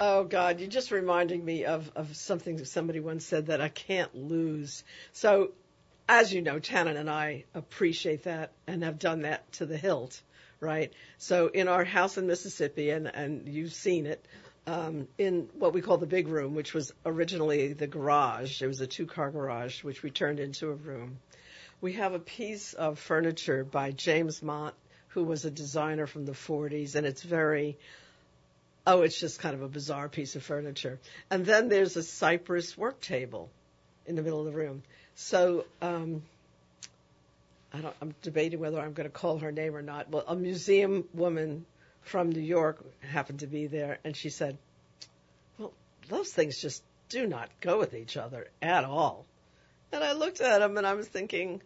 Speaker 1: Oh God, you're just reminding me of of something somebody once said that I can't lose. So, as you know, Tannen and I appreciate that and have done that to the hilt, right? So in our house in Mississippi, and and you've seen it. Um, in what we call the big room, which was originally the garage. It was a two car garage, which we turned into a room. We have a piece of furniture by James Mont, who was a designer from the 40s, and it's very, oh, it's just kind of a bizarre piece of furniture. And then there's a cypress work table in the middle of the room. So, um, I don't, I'm debating whether I'm going to call her name or not. Well, a museum woman from New York happened to be there, and she said, well, those things just do not go with each other at all. And I looked at him and I was thinking,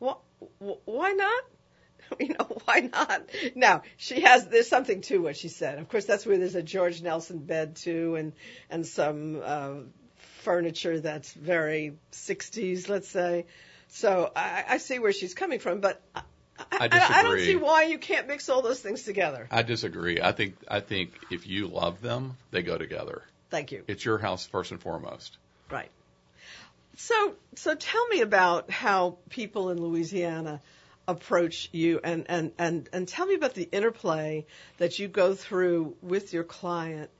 Speaker 1: why not? You know, why not? Now, she has, there's something to what she said. Of course, that's where there's a George Nelson bed too and, and some, uh, furniture that's very 60s, let's say. So I, I see where she's coming from, but I, I, I, I, don't see why you can't mix all those things together.
Speaker 4: I disagree. I think I think if you love them, they go together.
Speaker 1: Thank you.
Speaker 4: It's your house first and foremost.
Speaker 1: Right. So, so tell me about how people in Louisiana approach you and, and, and, and tell me about the interplay that you go through with your client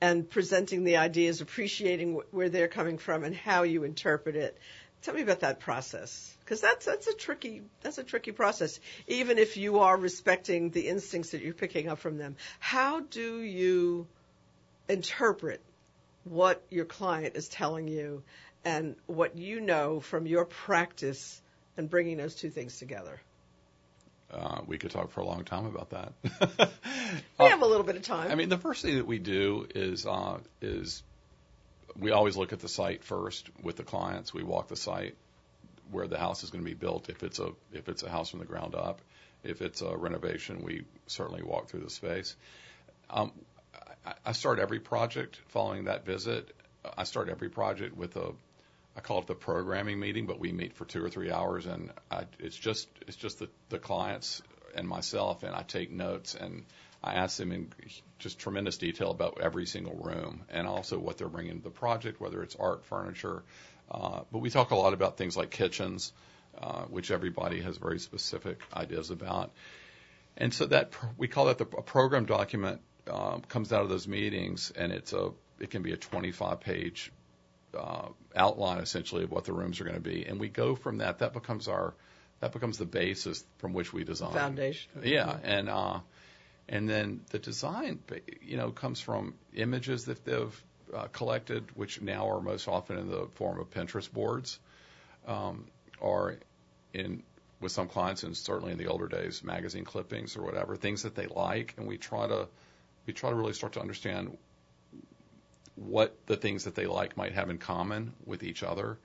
Speaker 1: and presenting the ideas, appreciating where they're coming from and how you interpret it. Tell me about that process, because that's that's a tricky that's a tricky process. Even if you are respecting the instincts that you're picking up from them, how do you interpret what your client is telling you and what you know from your practice and bringing those two things together?
Speaker 4: Uh, we could talk for a long time about that.
Speaker 1: we have a little bit of time.
Speaker 4: I mean, the first thing that we do is uh, is we always look at the site first with the clients. We walk the site where the house is going to be built. If it's a if it's a house from the ground up, if it's a renovation, we certainly walk through the space. Um, I, I start every project following that visit. I start every project with a I call it the programming meeting, but we meet for two or three hours, and I, it's just it's just the, the clients and myself, and I take notes and I ask them in just tremendous detail about every single room and also what they're bringing to the project, whether it's art, furniture. Uh, but we talk a lot about things like kitchens, uh, which everybody has very specific ideas about. And so that we call that the a program document um, comes out of those meetings, and it's a it can be a 25 page outline essentially of what the rooms are going to be, and we go from that. That becomes our that becomes the basis from which we design.
Speaker 1: Foundation.
Speaker 4: Yeah, and uh, and then the design, you know, comes from images that they've uh, collected, which now are most often in the form of Pinterest boards, um, or in with some clients, and certainly in the older days, magazine clippings or whatever, things that they like, and we try to we try to really start to understand what the things that they like might have in common with each other.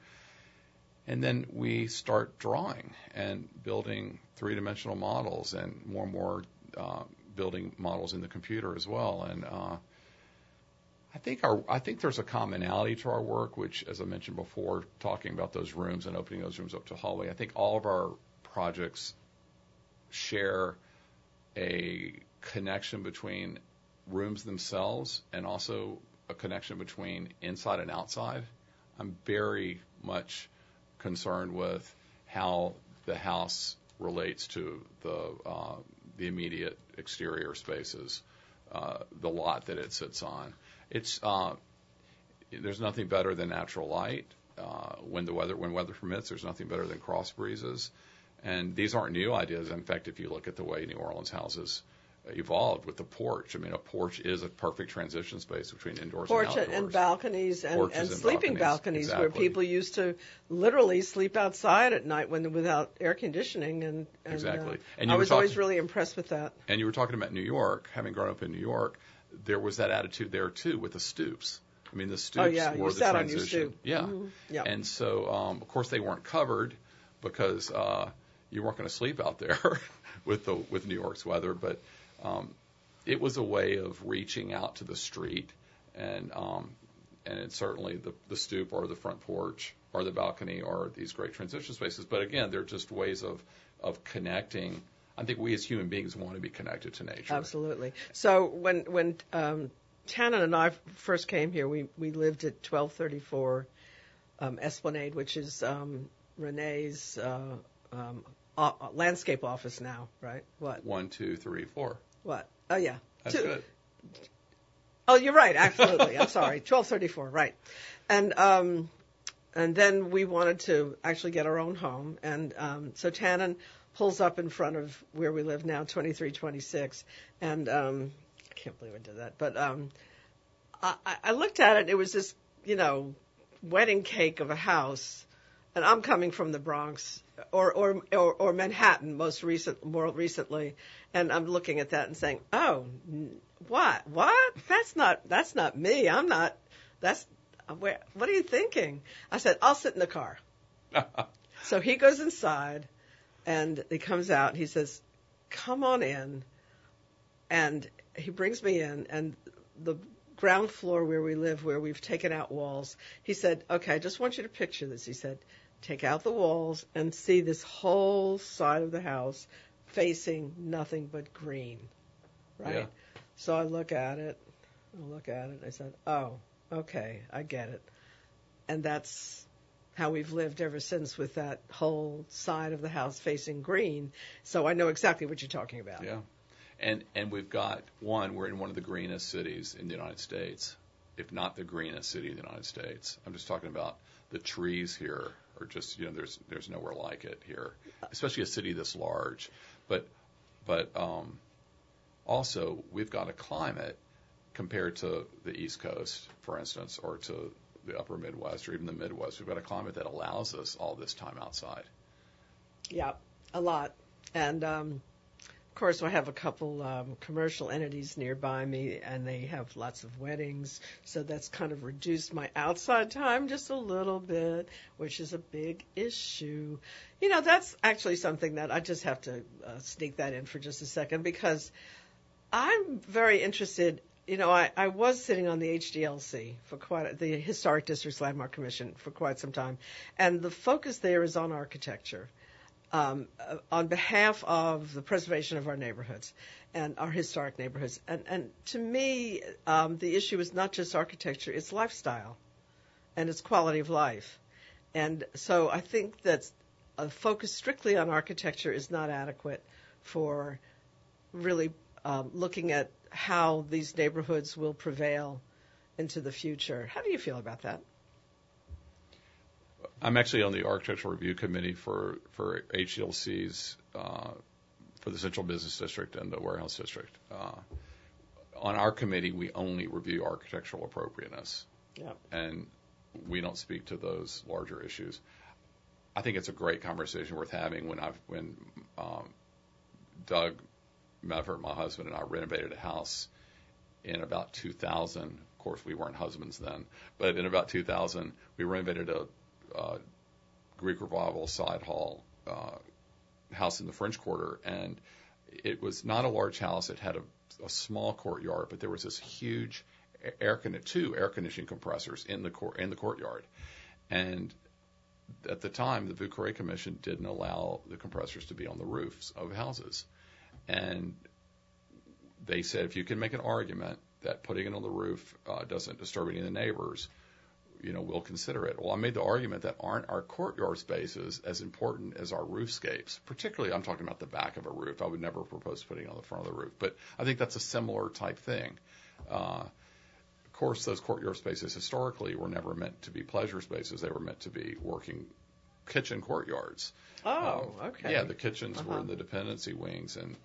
Speaker 4: And then we start drawing and building three dimensional models and more and more uh, building models in the computer as well. And uh, I think our I think there's a commonality to our work, which, as I mentioned before, talking about those rooms and opening those rooms up to hallway. I think all of our projects share a connection between rooms themselves and also a connection between inside and outside. I'm very much concerned with how the house relates to the uh, the immediate exterior spaces, uh, the lot that it sits on. It's uh, there's nothing better than natural light. Uh, when the weather when weather permits, there's nothing better than cross breezes. And these aren't new ideas. In fact, if you look at the way New Orleans houses evolved with the porch. I mean, a porch is a perfect transition space between indoors
Speaker 1: porch
Speaker 4: and outdoors.
Speaker 1: and balconies and, and, and sleeping balconies, balconies exactly. where people used to literally sleep outside at night when without air conditioning. And, and
Speaker 4: exactly.
Speaker 1: Uh, and I was talking, always really impressed with that.
Speaker 4: And you were talking about New York, having grown up in New York. There was that attitude there too with the stoops. I mean, the stoops
Speaker 1: oh, yeah.
Speaker 4: were
Speaker 1: you
Speaker 4: the
Speaker 1: sat
Speaker 4: transition.
Speaker 1: On your stoop.
Speaker 4: Yeah.
Speaker 1: Mm-hmm.
Speaker 4: yeah. And so, um, of course, they weren't covered because uh, you weren't going to sleep out there with the with New York's weather. But it was a way of reaching out to the street and um, and it's certainly the the stoop or the front porch or the balcony or these great transition spaces. But again, they're just ways of of connecting. I think we as human beings want to be connected to nature.
Speaker 1: Absolutely. So when when um, Tannen and I first came here, we we lived at 1234 um, Esplanade, which is um, Renee's uh, um, uh, landscape office now, right? What?
Speaker 4: One, two, three, four.
Speaker 1: What? Oh yeah.
Speaker 4: That's
Speaker 1: Two-
Speaker 4: good.
Speaker 1: Oh, you're right. Absolutely. I'm sorry. 1234. Right. And um, and then we wanted to actually get our own home, and um, so Tannen pulls up in front of where we live now, 2326, and um, I can't believe I did that, but um, I, I- I looked at it. It was this, you know, wedding cake of a house, and I'm coming from the Bronx or or or, or Manhattan most recent more recently, and I'm looking at that and saying, oh, n- what what? That's not that's not me. I'm not. That's where. What are you thinking? I said, I'll sit in the car. So he goes inside, and he comes out. And he says, "Come on in," and he brings me in, and the ground floor where we live, where we've taken out walls. He said, "Okay, I just want you to picture this." He said, "Take out the walls and see this whole side of the house facing nothing but green." Right.
Speaker 4: Yeah.
Speaker 1: So I look at it. I look at it. I said, "Oh, okay, I get it." And that's how we've lived ever since with that whole side of the house facing green. So I know exactly what you're talking about.
Speaker 4: Yeah. And and we've got one. We're in one of the greenest cities in the United States, if not the greenest city in the United States. I'm just talking about the trees here are just you know there's there's nowhere like it here, especially a city this large. But but um, also we've got a climate compared to the East Coast, for instance, or to the Upper Midwest or even the Midwest. We've got a climate that allows us all this time outside.
Speaker 1: Yeah, a lot. And um, of course, I have a couple um, commercial entities nearby me, and they have lots of weddings. So that's kind of reduced my outside time just a little bit, which is a big issue. You know, that's actually something that I just have to uh, sneak that in for just a second because I'm very interested. You know, I, I was sitting on the HDLC for quite the Historic Districts Landmark Commission for quite some time, and the focus there is on architecture on behalf of the preservation of our neighborhoods and our historic neighborhoods. And, and to me, um, the issue is not just architecture; it's lifestyle, and it's quality of life. And so I think that a focus strictly on architecture is not adequate for really um, looking at how these neighborhoods will prevail into the future. How do you feel about that?
Speaker 4: I'm actually on the architectural review committee for for HDLC's uh, for the Central Business District and the Warehouse District. Uh, on our committee, we only review architectural appropriateness,
Speaker 1: Yeah.
Speaker 4: and we don't speak to those larger issues. I think it's a great conversation worth having. When I've when um, Doug Meffert, my husband, and I renovated a house in about 2000. Of course, we weren't husbands then, but in about 2000, we renovated a uh, Greek Revival side hall uh, house in the French Quarter, and it was not a large house. It had a, a small courtyard, but there was this huge air con- two air conditioning compressors in the court in the courtyard, and at the time, the Vieux Carré Commission didn't allow the compressors to be on the roofs of houses, and they said if you can make an argument that putting it on the roof uh, doesn't disturb any of the neighbors, you know, we'll consider it. Well, I made the argument that aren't our courtyard spaces as important as our roofscapes? Particularly, I'm talking about the back of a roof. I would never propose putting it on the front of the roof, but I think that's a similar type thing. Uh, of course, those courtyard spaces historically were never meant to be pleasure spaces. They were meant to be working kitchen courtyards.
Speaker 1: Oh,
Speaker 4: Um,
Speaker 1: okay.
Speaker 4: Yeah, the kitchens were
Speaker 1: Uh-huh.
Speaker 4: in the dependency wings, and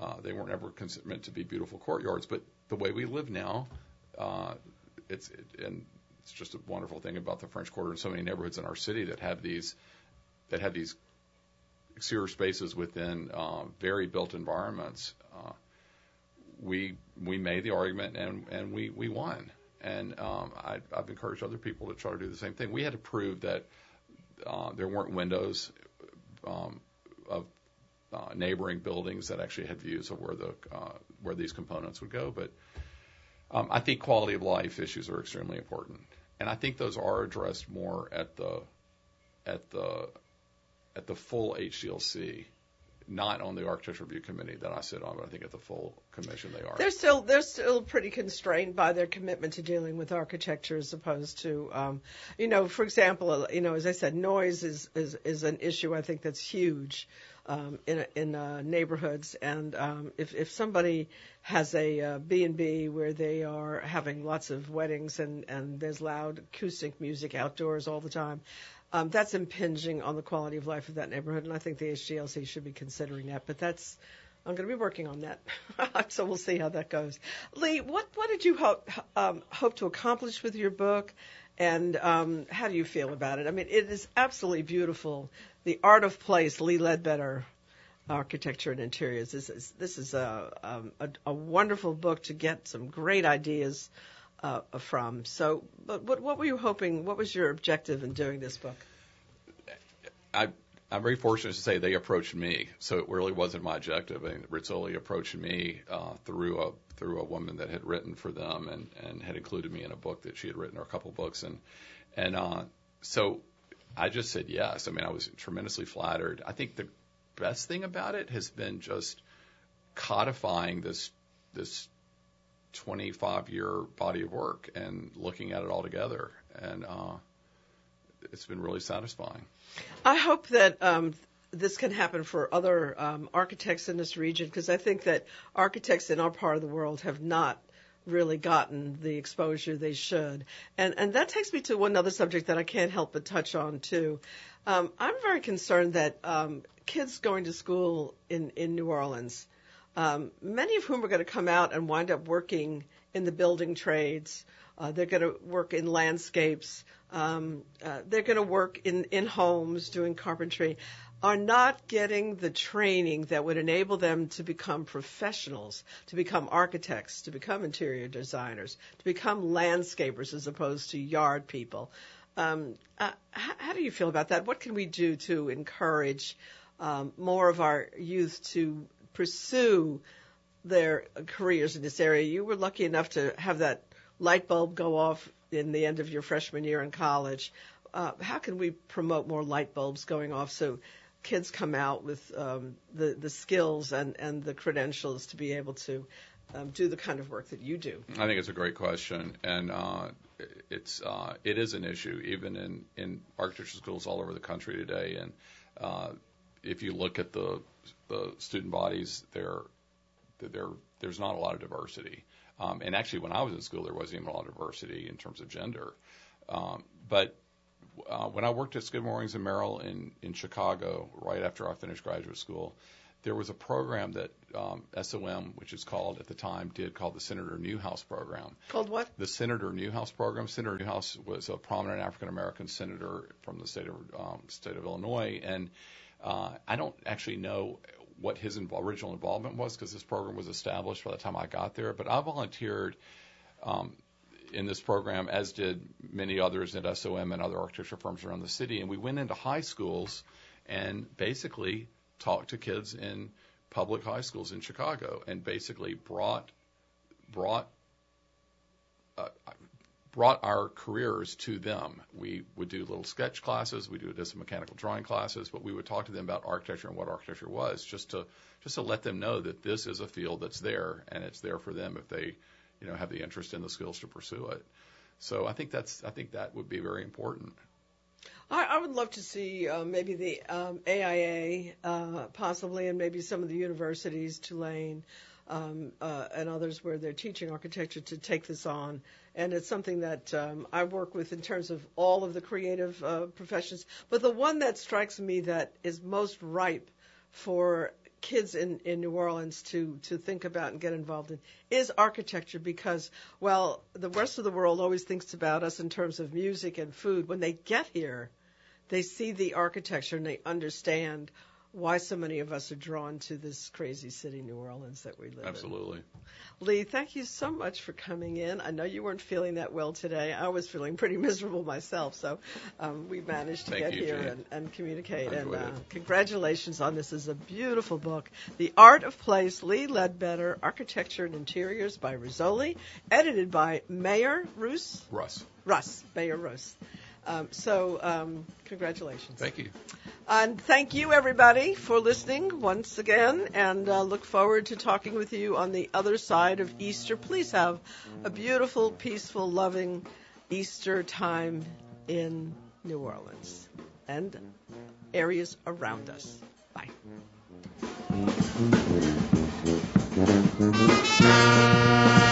Speaker 4: uh, they weren't ever meant to be beautiful courtyards. But the way we live now, uh, it's it, and it's just a wonderful thing about the French Quarter and so many neighborhoods in our city that have these that have these exterior spaces within uh, very built environments. Uh, we we made the argument and and we we won. And um, I, I've encouraged other people to try to do the same thing. We had to prove that uh, there weren't windows um, of uh, neighboring buildings that actually had views of where the uh, where these components would go. But Um, I think quality of life issues are extremely important, and I think those are addressed more at the at the at the full HDLC not on the architecture review committee that I sit on, but I think at the full commission they are.
Speaker 1: They're still they're still pretty constrained by their commitment to dealing with architecture as opposed to, um, you know, for example, you know, as I said, noise is is, is an issue I think that's huge. Um, in in uh, neighborhoods, and um, if if somebody has a uh, B and B where they are having lots of weddings and and there's loud acoustic music outdoors all the time, um, that's impinging on the quality of life of that neighborhood, and I think the HDLC should be considering that. But that's I'm going to be working on that, so we'll see how that goes. Lee, what what did you hope um, hope to accomplish with your book, and um, how do you feel about it? I mean, it is absolutely beautiful. The Art of Place, Lee Ledbetter, Architecture and Interiors. This is this is a um, a, a wonderful book to get some great ideas uh, from. So, but what, what were you hoping? What was your objective in doing this book?
Speaker 4: I, I'm very fortunate to say they approached me, so it really wasn't my objective. I mean, Rizzoli approached me uh, through a through a woman that had written for them and and had included me in a book that she had written or a couple books and and uh, so I just said yes. I mean, I was tremendously flattered. I think the best thing about it has been just codifying this this 25 year body of work and looking at it all together. And uh, it's been really satisfying.
Speaker 1: I hope that um, this can happen for other um, architects in this region because I think that architects in our part of the world have not really gotten the exposure they should. And and that takes me to one other subject that I can't help but touch on too. Um, I'm very concerned that um, kids going to school in in New Orleans um, many of whom are going to come out and wind up working in the building trades. Uh, they're going to work in landscapes. Um, uh, they're going to work in, in homes doing carpentry. Are not getting the training that would enable them to become professionals, to become architects, to become interior designers, to become landscapers as opposed to yard people. Um, uh, how, how, do you feel about that? What can we do to encourage um, more of our youth to pursue their careers in this area. You were lucky enough to have that light bulb go off in the end of your freshman year in college. Uh, how can we promote more light bulbs going off so kids come out with um, the the skills and and the credentials to be able to um, do the kind of work that you do?
Speaker 4: I think it's a great question, and uh, it's uh, it is an issue even in in architecture schools all over the country today. And uh, if you look at the the student bodies, there, there, there's not a lot of diversity. Um, and actually, when I was in school, there wasn't even a lot of diversity in terms of gender. Um, but uh, when I worked at Skidmore, Owings and Merrill in in Chicago, right after I finished graduate school, there was a program that um, SOM, which is called at the time, did called the Senator Newhouse program.
Speaker 1: Called what?
Speaker 4: The Senator Newhouse program. Senator Newhouse was a prominent African American senator from the state of um, state of Illinois, and uh, I don't actually know what his inv- original involvement was because this program was established by the time I got there. But I volunteered um, in this program, as did many others at SOM and other architecture firms around the city. And we went into high schools and basically talked to kids in public high schools in Chicago and basically brought brought uh, brought our careers to them. We would do little sketch classes, we do some mechanical drawing classes, but we would talk to them about architecture and what architecture was, just to just to let them know that this is a field that's there and it's there for them if they, you know, have the interest and the skills to pursue it. So I think that's I think that would be very important.
Speaker 1: I, I would love to see uh, maybe the um, AIA, uh, possibly, and maybe some of the universities, Tulane, um, uh, and others where they're teaching architecture to take this on. And it's something that um, I work with in terms of all of the creative uh, professions. But the one that strikes me that is most ripe for kids in, in New Orleans to, to think about and get involved in is architecture because, well, the rest of the world always thinks about us in terms of music and food. When they get here, they see the architecture and they understand why so many of us are drawn to this crazy city, New Orleans, that we live
Speaker 4: Absolutely.
Speaker 1: in. Absolutely. Lee, thank you so much for coming in. I know you weren't feeling that well today. I was feeling pretty miserable myself, so um, we managed to
Speaker 4: Thank
Speaker 1: get
Speaker 4: you,
Speaker 1: here and, and communicate. And uh, congratulations on this. is a beautiful book, The Art of Place, Lee Ledbetter, Architecture and Interiors by Rizzoli, edited by Mayer Roos,
Speaker 4: Rus,
Speaker 1: Rus, Mayer Rus. Um, so, um, congratulations.
Speaker 4: thank you.
Speaker 1: And thank you, everybody, for listening once again, and uh, look forward to talking with you on the other side of Easter. Please have a beautiful, peaceful, loving Easter time in New Orleans and areas around us. Bye.